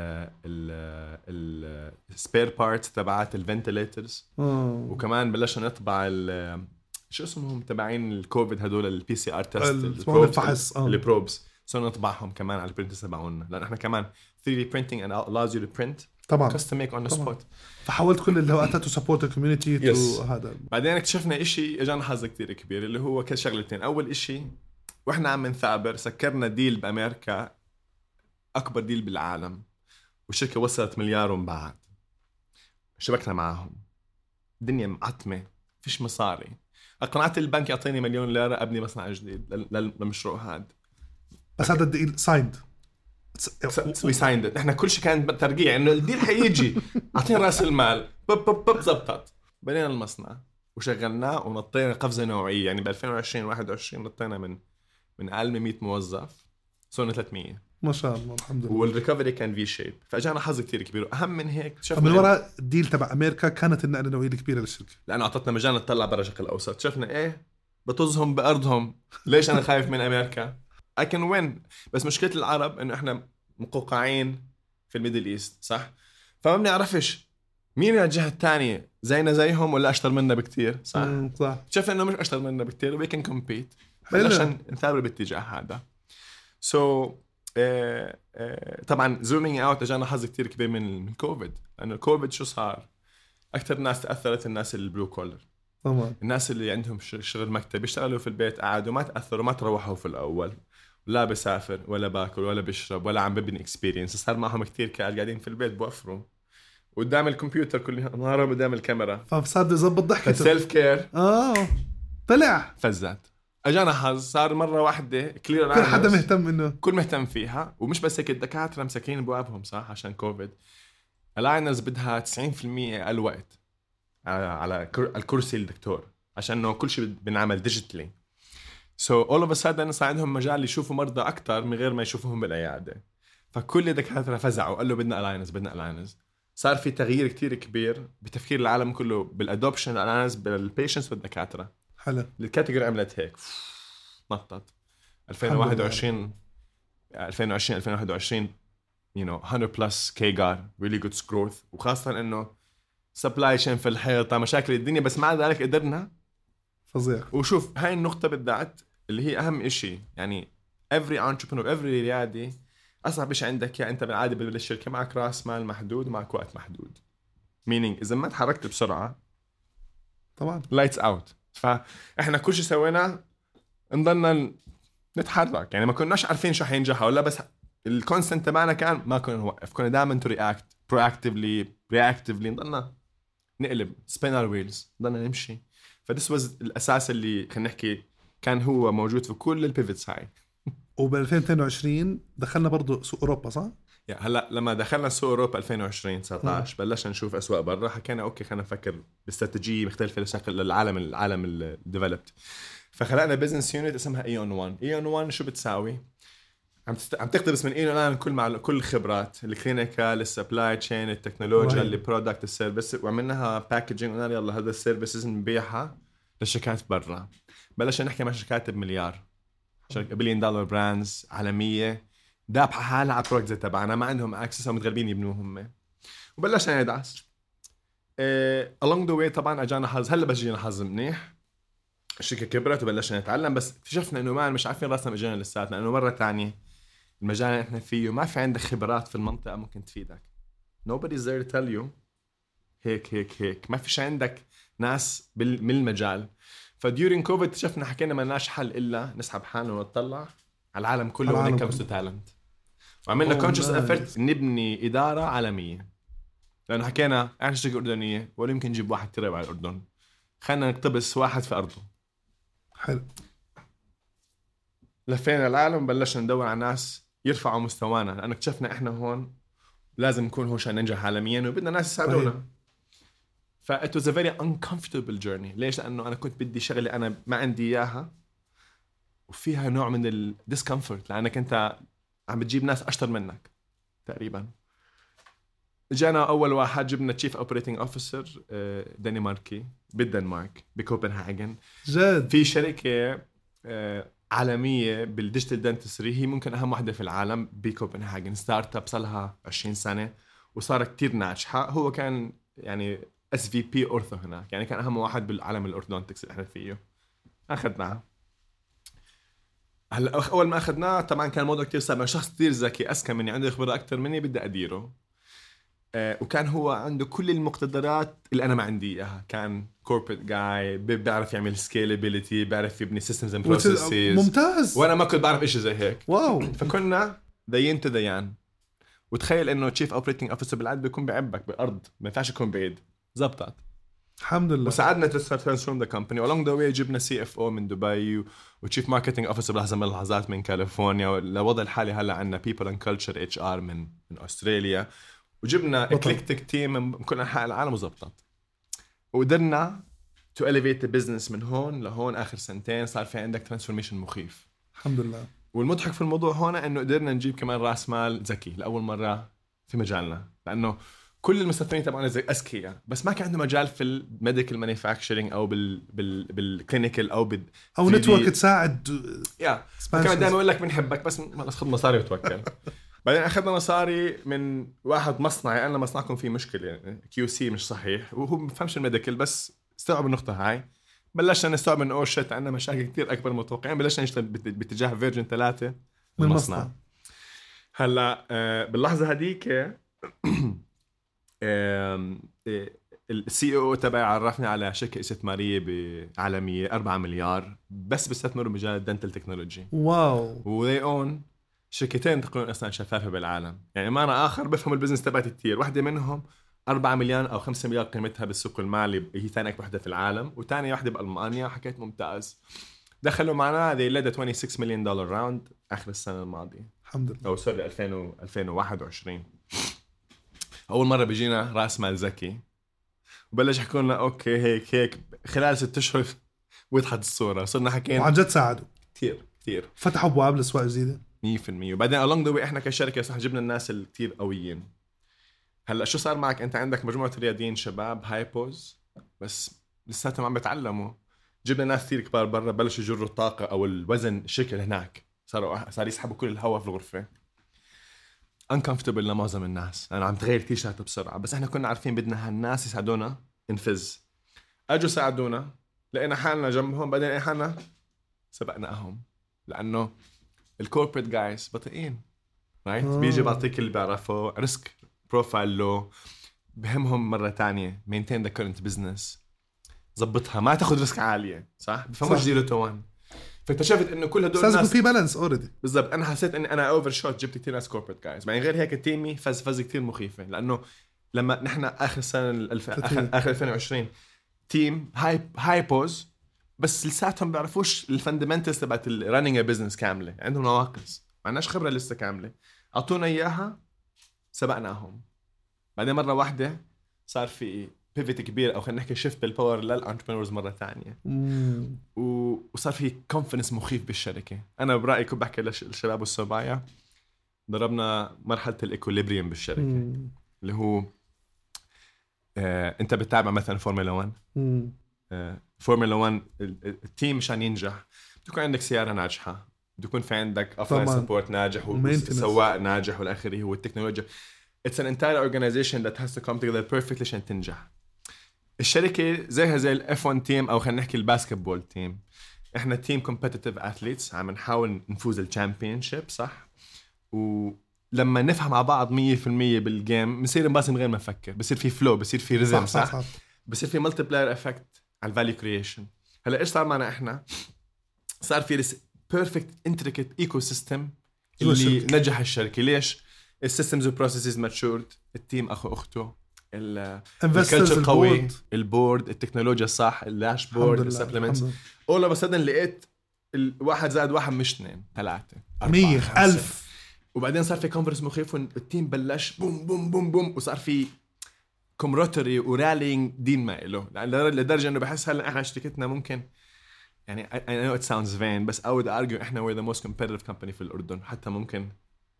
ال ال spare parts تبعات ال ventilators وكمان بلشنا نطبع ال شو اسمهم تبعين الكوفيد هدول ال PCR test الفحص، آه. ال probes صرنا نطبعهم كمان على ال printers تبعونا. لأن إحنا كمان 3D printing and allows you to print طبعا on the طبعاً. spot. فحاولت كل اللي وقتها to support ال community to. هذا. بعدين اكتشفنا إشي اجانا حظ كتير كبير اللي هو كل شغلتين أول إشي وإحنا عم نثابر سكرنا deal بأمريكا أكبر deal بالعالم والشركة وصلت مليار ومبعد شبكنا معاهم. الدنيا معتمة فيش مصاري. أقنعت البنك يعطيني مليون ليرة أبني مصنع جديد لل- لل- للمشروع هذا. بس هذا ال deal signed we signed نحن كل شيء كان ترقيع إنه ال deal حيجي اعطينا رأس المال. بب بب بب زبطت. بنينا المصنع وشغلناه ونطينا قفزة نوعية. يعني ب 2020 21 نطينا من من أقل من 100 موظف. صرنا 300 ما شاء الله الحمد لله. وال recovery كان في shape فاجانا حظ كثير كبير. وأهم من هيك شفنا وراء ال deal تبع أمريكا كانت النقلة النوعيه الكبيرة للشركة. لأنه أعطتنا مجال نطلع برا الشرق الأوسط. شفنا إيه beat them بأرضهم. ليش أنا خايف من أمريكا؟ I can win بس مشكلة العرب إنه إحنا مقوقعين في ال Middle East صح؟ فما بنعرفش مين الجهة الثانية زينا زيهم ولا أشطر منا بكتير صح؟ صح. شفنا إنه مش أشطر منا بكتير we can compete. عشان نثابر بالاتجاه هذا. so so, طبعا zooming out أجانا حظ كتير كبير من من كوفيد لأنه الكوفيد شو صار؟ أكثر ناس تأثرت الناس ال blue collar طبعا. الناس اللي عندهم شغل مكتب بيشتغلوا في البيت قعدوا ما تأثروا ما تروحوا في الأول. لا بسافر ولا باكل ولا بشرب ولا عم ببني experience صار معهم كاد قاعدين في البيت بوفروا قدام الكمبيوتر كل نهارهم قدام الكاميرا. فصار بده يظبط ضحكته. فالسيلف كير آه طلع. فزت أجانا حظ صار مرة واحدى clear كل حدا مهتم إنه. كل مهتم فيها ومش بس هيك الدكاترة مسكرين ابوابهم صح عشان كوفيد ال aligners بدها 90% أقل وقت على على كر- على الكرسي الدكتور عشان إنه كل شيء بنعمل digitally so all of a sudden صار عندهم مجال يشوفوا مرضى أكثر من غير ما يشوفوهم بالعيادة. فكل الدكاترة فزعوا قالوا بدنا ال aligners بدنا ال aligners صار في تغيير كتير كبير بتفكير العالم كله بال adoption ال aligners بال patients والدكاترة. حلو. ال category عملت هيك. نطت. 2021 2020 2021 you know 100 plus CAGR really good growth. وخاصة إنه supply chain في الحيطة مشاكل الدنيا بس مع ذلك قدرنا. فظيع. وشوف هاي النقطة بالذات اللي هي أهم إشي. يعني every entrepreneur every ريادي أصعب إشي عندك يا أنت بالعادة بالشركة معك رأس مال محدود ومعك وقت محدود. Meaning إذا ما تحركت بسرعة طبعا. lights out فاحنا كل شيء سويناه نضلنا نتحرك. يعني ما كناش عارفين شو حينجح ولا بس ال constant تبعنا كان ما كنا نوقف. كنا دائما to react proactively reactively نضلنا نقلب spin our wheels نضلنا نمشي. ف this was الأساس اللي خلينا نحكي كان هو موجود في كل ال pivots هاي. وب 2022 دخلنا برضه سوق أوروبا صح؟ يا هلا لما دخلنا سوق أوروبا 2020 19 بلشنا نشوف أسواق برا حكينا okay خلينا نفكر باستراتيجية مختلفة لشكل للعالم العالم ال developed فخلقنا business unit اسمها ايون 1 ايون 1 شو بتساوي؟ عم تست... عم تقتبس من ايون الان كل مع كل الخبرات ال clinical ال supply chain التكنولوجيا. ال product ال service وعملناها packaging قلنا يلا هذا ال services نبيعها للشركات برا. بلشنا نحكي مع شركات بمليار. شركه billion dollar brands عالمية. دابحه حالها على ال project تبعنا ما عندهم access متغلبين يبنوه هم وبلشنا ندعس إيه along the way طبعا أجانا حظ. هلأ بس جينا حظ منيح. الشركة كبرت وبلشنا نتعلم بس اكتشفنا إنه ما مش عارفين راسنا اجانا لساتنا لأنه مرة تانية المجال اللي إحنا فيه ما في عندك خبرات في المنطقة ممكن تفيدك. Nobody's there to tell you. هيك هيك هيك. ما فيش عندك ناس بال- من المجال. ف during كوفيد اكتشفنا حكينا ما لناش حل إلا نسحب حالنا ونطلع على العالم كله على when العالم it comes to كله. talent. وعملنا conscious. effort نبني إدارة عالمية. لأنه حكينا إحنا شركه أردنية؟ ولا يمكن نجيب واحد تربع على الأردن. خلينا نقتبس واحد في أرضه. حلو. لفينا العالم وبلشنا ندور على ناس يرفعوا مستوانا. لأنه اكتشفنا إحنا هون لازم نكون هون عشان ننجح عالميا وبدنا ناس يساعدونا. ف it was a very uncomfortable journey. ليش؟ لأنه أنا كنت بدي شغلة أنا ما عندي إياها. وفيها نوع من ال discomfort لأنك أنت عم بتجيب ناس أشطر منك تقريبا. جانا أول واحد جبنا chief operating officer دنماركي بالدنمارك بكوبنهاجن. جد؟ في شركة آه، عالمية بال digital dentistry هي ممكن أهم وحده في العالم بكوبنهاجن. startup صار لها 20 سنة وصارت كتير ناجحة. هو كان يعني SVP ortho هناك يعني كان أهم واحد بالعالم ال orthodontics اللي إحنا فيه. اخذناه هلا أول ما أخذناه طبعا كان الموضوع كتير صعب شخص كتير ذكي أذكى مني عنده خبرة أكثر مني بدي أديره. آه، وكان هو عنده كل المقتدرات اللي أنا ما عندي إياها. كان corporate جاي بيعرف يعمل scalability بيعرف يبني systems and processes ممتاز. وأنا ما كنت بعرف شيء زي هيك. واو. فكنا the yin to the yang. وتخيل إنه chief operating officer بالعاده بيكون بعبك بالأرض. ما ينفعش يكون بعيد. زبطت. الحمد لله. وساعدنا transform the company along the way جبنا CFO من دبي و chief marketing officer بلحظة من اللحظات من كاليفورنيا لوضع الحالي هلا عندنا people and culture HR من من استراليا وجبنا. eclectic team من كل أنحاء العالم وزبطت. وقدرنا to the business من هون لهون آخر سنتين صار في عندك transformation مخيف. الحمد لله. والمضحك في الموضوع هون إنه قدرنا نجيب كمان رأس مال ذكي لأول مرة في مجالنا. لأنه كل المستثمرين تبعنا زي اذكياء بس ما كان عندهم مجال في ال medical manufacturing أو بال بال بال clinical أو بال أو 3D. network تساعد يا. كمان دائما أقول لك بنحبك بس خلص خذ مصاري وتوكل. بعدين أخذنا مصاري من واحد مصنعي قال لنا مصنعكم فيه مشكلة QC مش صحيح. وهو ما بفهمش ال medical بس استوعب النقطة هاي. بلشنا نستوعب إنه oh shit عندنا مشاكل كثير أكبر من المتوقعين بلشنا نشتغل باتجاه version ثلاثة من المصنع. مصنع. هلأ آه، باللحظة هذيك ال COO تبعي عرفني على شركة استثماريه عالمية 4 مليار بس بيستثمروا بمجال ال dental technology. واو. و they own شركتين تقويم اسنان شفافة بالعالم. يعني ما أنا آخر بفهم ال business تبعتي كثير واحدة منهم 4 مليون أو 5 مليار قيمتها بالسوق المالي هي ثاني أكبر وحده في العالم. وثاني واحدة بألمانيا حكيت ممتاز. دخلوا معنا they led a 26 مليون دولار round آخر السنة الماضية. الحمد لله. أو sorry 2000 و 2021 أول مرة بيجينا رأس مال ذكي. وبلش يحكوا لنا okay هيك هيك. خلال ست أشهر وضحت الصورة. صرنا حكينا وعن جد ساعدوا. كثير كثير فتحوا أبواب لاسواق جديده 100% وبعدين along the way إحنا كشركة صح جبنا الناس الكثير قويين. هلأ شو صار معك؟ أنت عندك مجموعة رياضيين شباب HiPos بس لساتهم عم بيتعلموا جبنا ناس كثير كبار برا بلشوا يجروا الطاقة أو الوزن الشكل هناك. صاروا صار يسحبوا كل الهواء في الغرفة. Uncomfortable لمعظم الناس. أنا عم تغير تي شيرت بسرعة. بس إحنا كنا عارفين بدنا هالناس يساعدونا نفز. أجوا ساعدونا لقينا حالنا جنبهم بعدين لقينا حالنا؟ سبقناهم. لأنه ال corporate guys بطيئين Right آه. بيجي بعطيك اللي بيعرفه risk profile لو بهمهم مرة تانية maintain the current business ظبطها. ما تاخذ risk عالية صح. zero to 1 فاكتشفت إنه كل هدول الناس في balance already بالضبط. أنا حسيت إني أنا overshoot جبت كثير ناس corporate guys بعدين غير هيك team ي فز فز كثير مخيفة. لأنه لما نحن آخر سنة الف... اخر. آخر 2020 team هاي HiPos بس لساتهم بيعرفوش ال fundamentals تبعت ال running business كاملة. عندهم نواقص. ما عندناش خبرة لسه كاملة. أعطونا إياها سبقناهم. بعدين مرة واحدة صار في pivot كبير أو خلينا نحكي shift بال power لل entrepreneurs مرة ثانية. و- وصار في confidence مخيف بالشركة أنا برأيي كنت بحكي للش- للشباب والصبايا ضربنا مرحلة ال equilibrium بالشركة مم. اللي هو آه، أنت بتتابع مثلا فورمولا 1 مم. آه، فورمولا 1 ال- ال- ال team مشان ينجح بده يكون عندك سيارة ناجحة بده يكون في عندك offline. support ناجح. وسواق ناجح والى اخره والتكنولوجيا It's an entire organization that has to come together perfectly عشان تنجح الشركة زيها زي ال F1 team أو خلينا نحكي ال basketball team إحنا team competitive athletes عم نحاول نفوز ال championship صح؟ ولما نفهم مع بعض 100% بال game بنصير نباصي من غير ما نفكر بصير في flow بصير في rhythm صح صح, صح؟ بصير في multiplier effect على ال value creation هلأ إيش صار معنا إحنا؟ صار في perfect intricate ecosystem اللي الشركة. نجح الشركة. ليش؟ ال systems وال processes matured ال team أخو أخته. ال culture قوي ال board التكنولوجيا الصح ال dashboard ال supplements all of a sudden لقيت الواحد زائد واحد مش اثنين ثلاثة لله. مية خمسة. ألف. وبعدين صار في confidence مخيف وال team بلش boom boom boom boom وصار في camaraderie و rallying دين ما له. لدرجة إنه بحس هلأ إحنا شركتنا ممكن يعني I know it sounds vain بس I would argue إحنا we're the most competitive company في الأردن حتى ممكن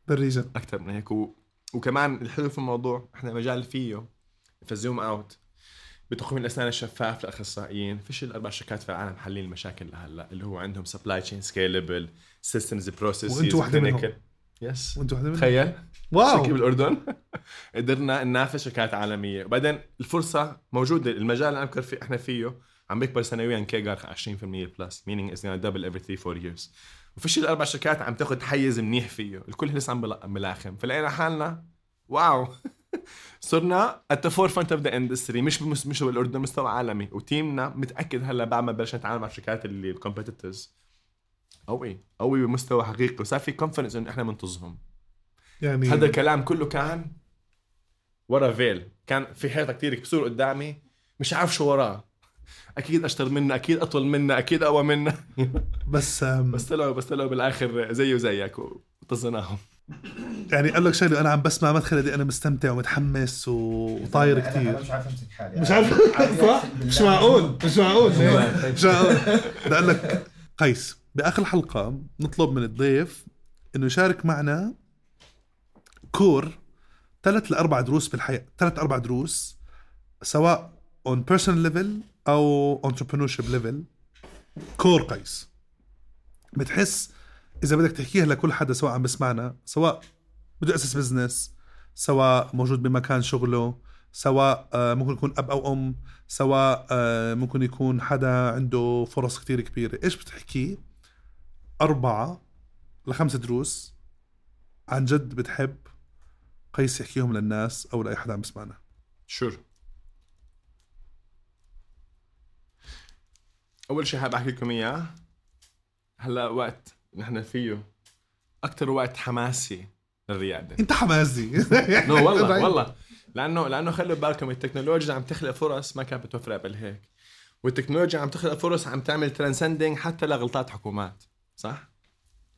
بال region أكثر من هيك. و... وكمان الحلو في الموضوع إحنا مجال فيه. في ال zoom out بتقويم الأسنان الشفاف للاخصائيين فيش الأربع شركات في العالم حلين المشاكل لهلأ اللي هو عندهم supply chain scalable systems processes وأنتوا واحدة منهم. yes وانتوا واحدة منهم. تخيل. شركة wow بالأردن. قدرنا ننافس شركات عالمية. وبعدين الفرصة موجودة. المجال اللي نفكر فيه أحنا فيه عم بيكبر سنويا CAGR 20% plus meaning it's gonna double every 3 4 years. وفيش الأربع شركات عم تاخذ حيز منيح فيه. الكل لسه عم ملاخم. فلقينا حالنا wow. صرنا at the forefront of the industry مش بمس- مش بالاردن مستوى عالمي. و team نا متأكد هلا بعد ما بلشنا نتعامل مع الشركات اللي ال competitors قوي قوي بمستوى حقيقي. وصار في كونفدنس إنه إحنا منتظهم. يعني هذا الكلام كله كان ورا فيل. كان في حيطة كتير كبسور قدامي. مش عارف شو وراه. أكيد أشطر منا أكيد أطول منا أكيد أقوى منا بس بس طلعوا بس طلعوا بالآخر زيه وزيك وطزناهم. يعني أقول لك شغله أنا عم بسمع مدخله دي أنا مستمتع ومتحمس وطاير كثير مش عارف أمسك حالي. مش عارف. صح؟ مش معقول. مش معقول. مش معقول. بدي أقول لك قيس بآخر الحلقة نطلب من الضيف إنه يشارك معنا core ثلاث لأربع دروس بالحياة ثلاث أربع دروس سواء on personal level أو entrepreneurship level core قيس. بتحس إذا بدك تحكيها لكل حدا سواء عم بسمعنا سواء بده ياسس business سواء موجود بمكان شغله سواء آه، ممكن يكون أب أو أم سواء آه، ممكن يكون حدا عنده فرص كتير كبيرة. إيش بتحكي؟ أربعة لخمس دروس عن جد بتحب قيس يحكيهم للناس أو لأي حدا عم بسمعنا. شور أول شيء حابب احكي لكم إياه هلا وقت نحن فيه أكثر وقت حماسي للريادة. أنت حماسي. نو والله والله. لأنه لأنه خلوا بالكم التكنولوجيا عم تخلق فرص ما كانت بتوفر قبل هيك والتكنولوجيا عم تخلق فرص عم تعمل transcending حتى لغلطات حكومات صح؟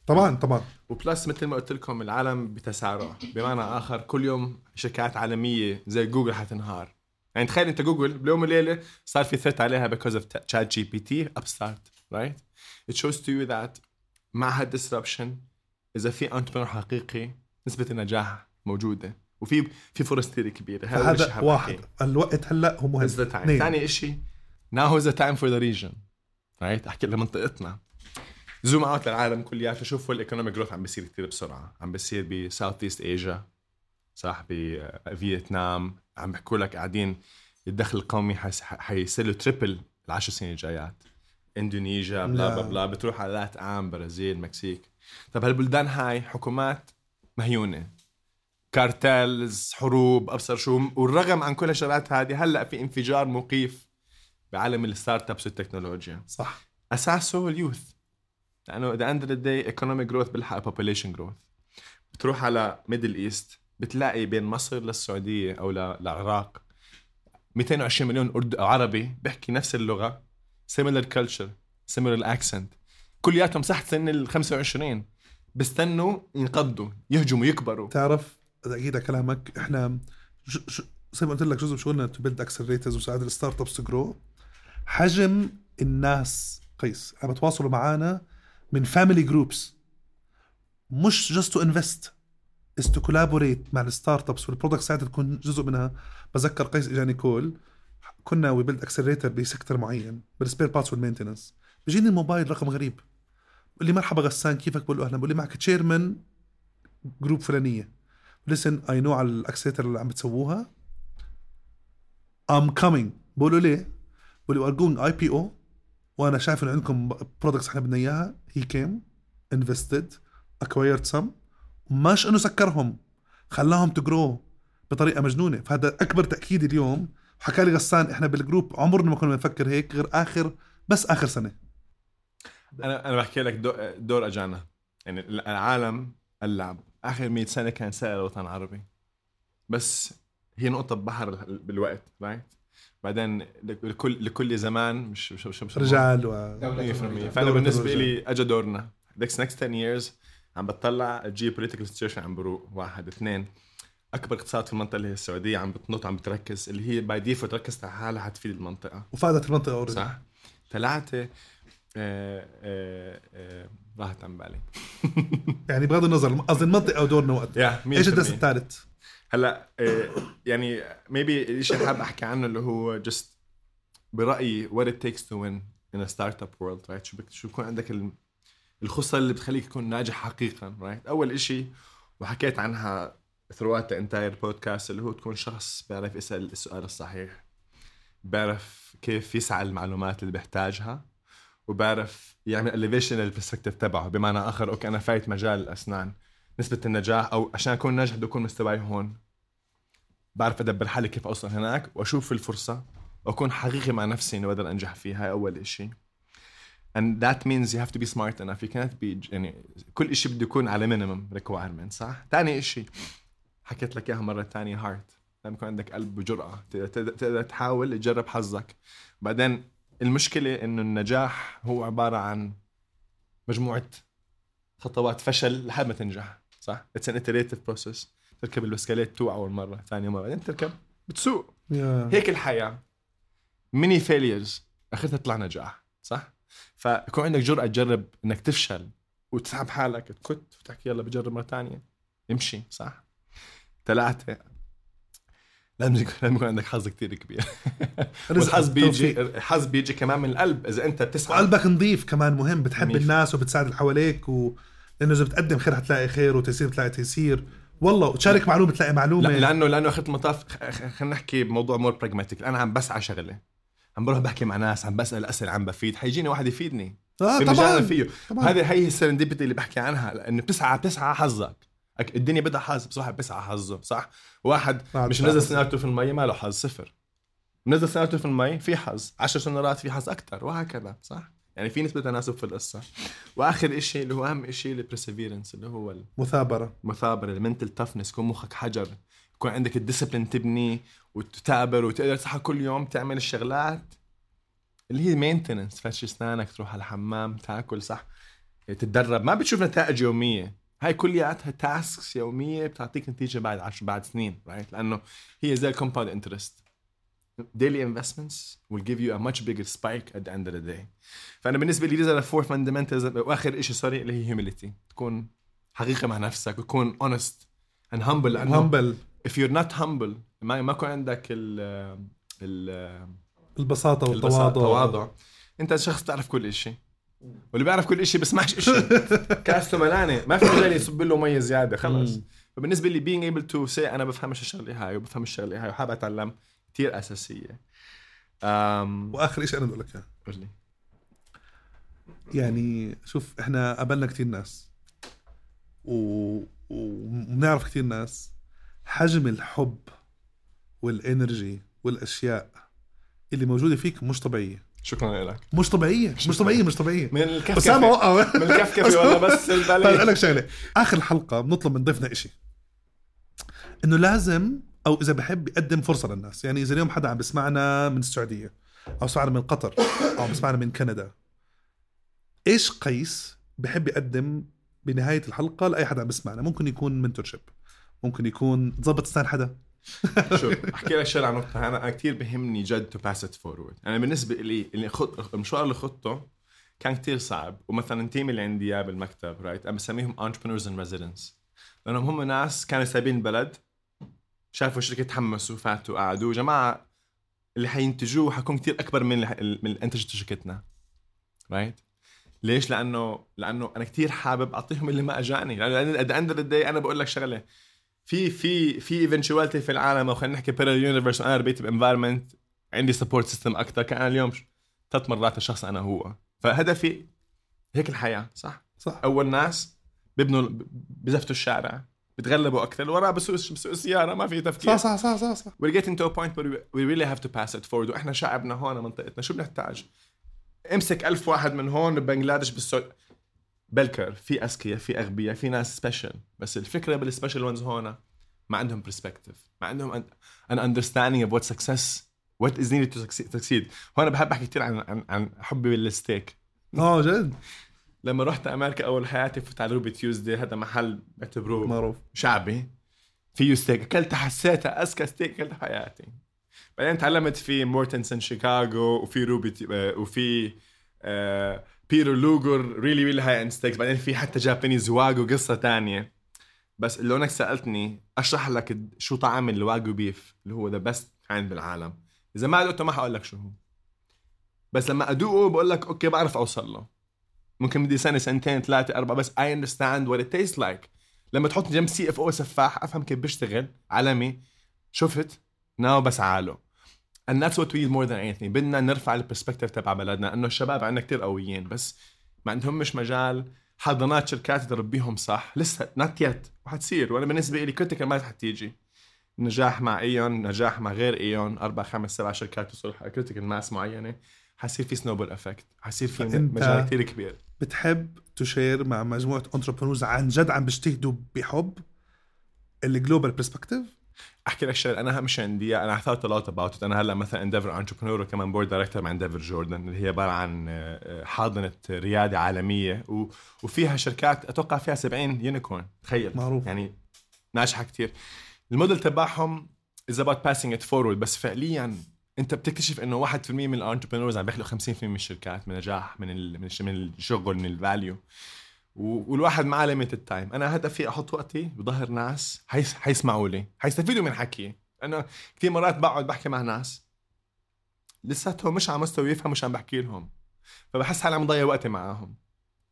طبعا طبعا. و plus مثل ما قلت لكم العالم بتسارع. بمعنى آخر كل يوم شركات عالمية زي جوجل حتنهار. يعني تخيل أنت جوجل باليوم وليلة صار في threat عليها because of chat جي بي تي ابستارت رايت it shows to you that مع هال disruption إذا في entrepreneur حقيقي نسبة النجاح موجودة. وفي في فرص كثير كبيرة. هذا واحد. الوقت هلأ هو مهم. ثاني شيء is the time for the region. Right? أحكي لمنطقتنا zoom out للعالم كلياته. شوفوا ال economic growth عم بيصير كثير بسرعة. عم بيصير ب Southeast Asia صح؟ بفيتنام عم بيحكوا لك قاعدين الدخل القومي حيصير له triple العشر سنين الجايات. اندونيسيا blah blah blah. blah بتروح على LatAm برازيل مكسيك. طب هالبلدان هاي حكومات مهيونة. كارتلز حروب أبصر شو والرغم عن كل الشغلات هذه هلأ في انفجار مخيف بعالم ال startups والتكنولوجيا. صح. أساسه ال youth. لأنه the end of the day economic growth بيلحق population growth بتروح على Middle East بتلاقي بين مصر للسعودية أو للعراق 220 مليون. عربي بيحكي نفس اللغة. Similar culture similar accent. كلياتهم تحت سن ال 25 بيستنوا ينقضوا يهجموا يكبروا. تعرف أكيد كلامك إحنا. زي ما قلت لك جزء من شغلنا to build accelerators وساعد ال startups grow حجم الناس قيس. عم بتواصلوا معنا من family groups مش just to invest as to collaborate مع ال startups وال product ساعتها تكون جزء منها. بذكر قيس إجاني call. كنا we build accelerator ب sector معين بال spare parts وال maintenance بيجيني الموبايل رقم غريب. بقول لي مرحبا غسان كيفك؟ بقول له أهلا. بقول لي معك chairman group فلانية. listen I know على ال accelerator اللي عم بتسووها. I'm coming بقول له ليه؟ بقول له ار اي بي أو وأنا شايف إنه عندكم products إحنا بدنا إياها. he came invested acquired some مش إنه سكرهم. خلاهم ت grow بطريقة مجنونة. فهذا أكبر تأكيد اليوم حكى لي غسان إحنا بال group عمرنا ما كنا بنفكر هيك غير آخر بس آخر سنة. أنا أنا بحكي لك دو- دور أجانا. يعني العالم اللعب. آخر 100 سنة كان سائر الوطن العربي. بس هي نقطة ببحر بالوقت right بعدين لكل لكل زمان مش مش مش, مش رجال و 100% فأنا بالنسبة. لي اجى دورنا. Next next 10 years عم بتطلع ال geopolitical situation عم بروق. واحد اثنين. أكبر اقتصاد في المنطقة اللي هي السعودية عم بتنط عم بتركز اللي هي by default تركز على حالها حتفيد المنطقة. وفادت المنطقة already صح؟ ثلاثة آه آه آه راحت عن بالي. يعني بغض النظر قصدي المنطقة ودورنا وقت يا إيش الدرس الثالث؟ هلا يعني maybe الشيء حابب أحكي عنه اللي هو just برأيي what it takes to win in a startup world right شو بك شو بكون عندك ال- الخصله اللي بتخليك تكون ناجح حقيقا right أول شيء وحكيت عنها throughout the entire podcast اللي هو تكون شخص بيعرف يسأل السؤال الصحيح بيعرف كيف يسعى المعلومات اللي بيحتاجها وبعرف يعمل elevation لل perspective تبعه. بمعنى آخر okay أنا فايت مجال الأسنان. نسبة النجاح أو عشان أكون ناجح بدي اكون مستواي هون. بعرف أدبر حالي كيف أوصل هناك وأشوف الفرصة وأكون حقيقي مع نفسي إني بقدر أنجح فيها هاي أول شيء and that means you have to be smart enough. You cannot be يعني كل شيء بده يكون على minimum requirement صح؟ ثاني شيء حكيت لك إياها مرة ثانية heart. لازم يكون عندك قلب وجرأة تقدر- تحاول تجرب حظك. بعدين المشكلة إنه النجاح هو عبارة عن مجموعة خطوات فشل لحد ما تنجح صح؟ اتس ان iterative process. تركب البسكليت توقع أول مرة ثاني مرة بعدين تركب بتسوق. yeah هيك الحياة. many failures آخرتها تطلع نجاح صح؟ فيكون عندك جرأة تجرب إنك تفشل وتسحب حالك تكت وتحكي يلا بجرب مرة ثانية امشي صح؟ ثلاثة لازم يكون لازم يكون عندك حظ كتير كبير. رزق، والحظ بيجي. الحظ بيجي كمان من القلب. إذا أنت بتسعى وقلبك نظيف كمان مهم. بتحب مية. الناس وبتساعد اللي حواليك و... لأنه إذا بتقدم خير حتلاقي خير وتيسير بتلاقي تيسير. والله وتشارك معلومة تلاقي معلومة. لا لأنه لأنه اخر المطاف خلينا نحكي بموضوع more pragmatic أنا عم بسعى شغلة. عم بروح بحكي مع ناس عم بسأل أسئلة عم بفيد. حيجيني واحد يفيدني. آه طبعا. فيه. هذه هي ال serendipity اللي بحكي عنها. لأنه بتسعى بتسعى حظك. الدنيا بدها حظ بس واحد بيسعى حظه صح؟ واحد مش. نزل سنارته في المي ما له حظ صفر. نزل سنارته في المي في حظ. عشر سنوات في حظ أكثر وهكذا صح؟ يعني في نسبة تناسب في القصة. وآخر شيء اللي هو أهم شيء ال perseverance اللي هو مثابرة. المثابره ال mental toughness يكون مخك حجر. يكون عندك ال discipline تبني وتتابر وتقدر تصحى كل يوم تعمل الشغلات اللي هي maintenance تفرش اسنانك تروح على الحمام تاكل صح؟ تتدرب. ما بتشوف نتائج يومية. هاي كلياتها tasks يومية بتعطيك نتيجة بعد عشر بعد سنين right لأنه هي زي ال compound interest daily investments will give you a much bigger spike at the end of the day. فأنا بالنسبة لي the four fundamentals واخر شيء سوري اللي هي humility. تكون حقيقة مع نفسك وتكون honest and humble. لأنه همبل if you're not humble ما ما يكون عندك ال ال البساطة والتواضع. التواضع. أنت شخص تعرف كل شيء واللي بيعرف كل شيء بسمعش شيء كاسته ملانه ما في مجال يصب له مية زيادة خلص. فبالنسبة لي being able to say أنا بفهمش الشغلة هاي وبفهم الشغلة هاي وحابب أتعلم كثير أساسية. أم... وآخر شيء أنا بدي أقول لك إياه. قول لي. يعني شوف إحنا قابلنا كتير ناس و... وبنعرف كتير ناس. حجم الحب والإنرجي والأشياء اللي موجودة فيك مش طبيعية. شكرا لك. مش طبيعية مش طبيعية مش طبيعية. من اسامه الكفكفه وقع من الكفكفة والله بس طيب البالي أقول لك شغلة. آخر الحلقة بنطلب من ضيفنا إشي. إنه لازم أو إذا بحب يقدم فرصة للناس. يعني إذا اليوم حدا عم بسمعنا من السعودية أو بسمعنا من قطر أو بسمعنا من كندا إيش قيس بحب يقدم بنهاية الحلقة لأي حدا عم بسمعنا؟ ممكن يكون mentorship ممكن يكون تظبط اسنان حدا. شوف أحكي لك شغلة عن نقطة أنا كثير بهمني جد to pass it forward أنا بالنسبة لي اللي خط المشوار اللي خطه كان كتير صعب. ومثلا ال team اللي عندي إياه بالمكتب right أنا بسميهم entrepreneurs in residence لأنهم هم ناس كانوا سايبين البلد شافوا الشركة تحمسوا فاتوا قعدوا. جماعة اللي حينتجوه حيكون كتير أكبر من اللي من انتجته شركتنا right ليش؟ لأنه لأنه أنا كتير حابب أعطيهم اللي ما أجاني. لأنه the day أنا بقول لك شغلة في في في eventuality في العالم أو خلينا نحكي parallel universe وأنا ربيت ب environment عندي support system أكثر كان اليوم ثلاث مرات الشخص أنا هو. فهدفي هيك الحياة. صح صح. أول ناس بيبنوا بزفتوا الشارع بتغلبوا أكثر وراه بسوق بسوق السياره ما في تفكير. صح صح صح صح, صح. we're getting to a point where we- we really have to pass it forward. وإحنا شعبنا هون منطقتنا. شو بنحتاج؟ امسك ألف واحد من هون ببنغلاديش بالسعودية بلكر في أذكياء في أغبياء في ناس special بس الفكرة بال special ones هون ما عندهم perspective ما عندهم understanding of what success what is needed to succeed, succeed. هون بحب أحكي كثير عن عن عن حبي بالستيك. آه جد؟ لما رحت أمريكا أول حياتي فت على Ruby Tuesday هذا محل بعتبروه معروف. شعبي. فيه ستيك. اكلتها حسيتها أذكى ستيك اكلتها في حياتي. بعدين تعلمت في Morton's شيكاغو وفي Ruby آه، وفي آه، Peter Luger really really high-end steaks بعدين في حتى Japanese Wagyu قصة تانية. بس اللي إنك سألتني أشرح لك شو طعم ال Wagyu beef اللي هو the best kind بالعالم. إذا ما دقته ما حقول لك شو هو. بس لما أدوقه بقول لك okay بعرف أوصل له. ممكن بدي سنة سنتين ثلاثة أربعة بس I understand what it taste like لما تحط جنب سي اف أو سفاح أفهم كيف بيشتغل عالمي. شفت؟ now بس عاله and that's what we need more than anything. بدنا نرفع ال perspective تبع بلدنا إنه الشباب عندنا كتير قويين بس ما عندهم مش مجال. حضانات شركات تربيهم صح. لسه not yet وحتصير. وأنا بالنسبة لي critical ما رح تيجي. نجاح مع ايون نجاح مع غير ايون أربع خمس سبع شركات توصل critical mass معينة. حيصير في snowball effect حيصير في مجال كتير كبير. بتحب ت share مع مجموعة entrepreneurs عن جد عم بيجتهدوا بحب ال global perspective أحكي لك شغلة أنا مش عندي أنا thought a lot about أنا هلأ مثلا Endeavor entrepreneur وكمان board director مع Endeavor Jordan اللي هي عبارة عن آه، حاضنة ريادة عالمية. وفيها شركات أتوقع فيها 70 unicorn تخيل. معروف. يعني ناجحة كتير. الموديل تبعهم is about passing it forward بس فعليا أنت بتكتشف إنه 1% من ال entrepreneurs عم بيخلقوا 50% من الشركات من نجاح من ال... من الش- من الشغل من ال value والواحد معاه limited time أنا هدفي أحط وقتي بظهر ناس حيس... حيسمعوا لي حيستفيدوا من حكي. لأنه كثير مرات بقعد بحكي مع ناس لساتهم مش على مستوى يفهم مش عم بحكي لهم فبحس حالي عم ضيع وقتي معاهم.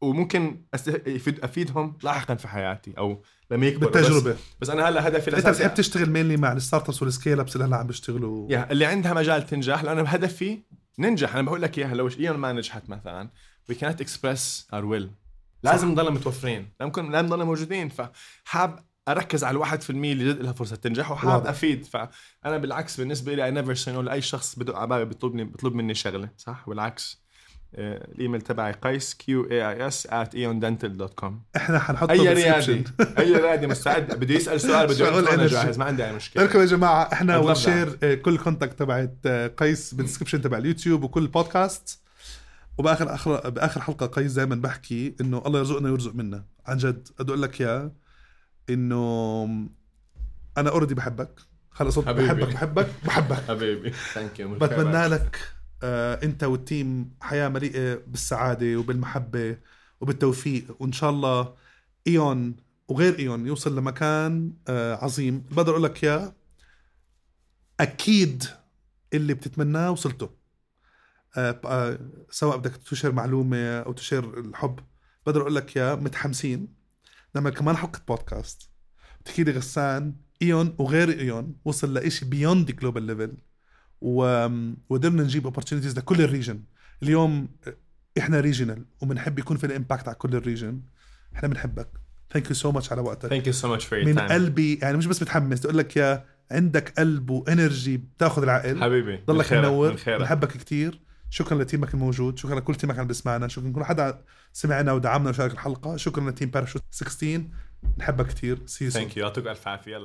وممكن يفيد أفيدهم لاحقا في حياتي أو لما يكبروا بالتجربة. بس, بس أنا هلأ هدفي أنت بتحب تشتغل mainly مع ال startups وال scale ups اللي هلأ عم بيشتغلوا؟ يا اللي عندها مجال تنجح. لأنه هدفي ننجح. أنا بقول لك إياها لو إيون ما نجحت مثلا we cannot express our will. لازم نضلنا متوفرين. لازم نكون لازم نضلنا موجودين. فحاب أركز على الواحد في المية اللي جد لها فرصة تنجح وحاب. أفيد. فأنا بالعكس بالنسبة لي I never say no لأي شخص بدق على بابي بيطلبني بيطلب مني شغلة صح؟ والعكس. آه، الإيميل تبعي قيس Q A I S at eondental.com إحنا حنحطه أي ريادي؟ أي ريادي مستعد؟ بده يسأل سؤال بده أنا؟ جاهز. ما عندي أي مشكلة. لكم يا جماعة إحنا و نشير آه، كل contact تبعت آه، قيس بال description تبع اليوتيوب وكل البودكاست وبآخر اخر بآخر حلقة قيس دائما بحكي إنه الله يرزقنا ويرزق منا. عن جد بدي أقول لك يا إنه أنا already بحبك. خلص حبيبي. بحبك بحبك بحبك. حبيبي. thank you بتمنى لك آه أنت وال team حياة مليئة بالسعادة وبالمحبة وبالتوفيق. وإن شاء الله إيون وغير إيون يوصل لمكان آه عظيم. بقدر أقول لك يا أكيد اللي بتتمناه وصلته. سواء بدك ت share معلومة أو ت share الحب بقدر أقول لك يا متحمسين. نعمل كمان حلقه بودكاست تحكي لي غسان إيون وغير إيون وصل لإشي beyond global level. وقدرنا نجيب opportunities لكل ال region اليوم إحنا regional وبنحب يكون في ال impact على كل ال region إحنا بنحبك. thank you so much على وقتك. thank you so much for your time قلبي يعني مش بس متحمس أقول لك يا عندك قلب و energy بتاخذ العقل. حبيبي ضلك منور. بنحبك كثير شكرا ل team ك الموجود شكرا لكل team ك اللي بيسمعنا شكرا لكل حدا سمعنا ودعمنا وشارك الحلقة شكرا ل team باراشوت 16 نحبك كثير see you thank يو يعطيك ألف عافية.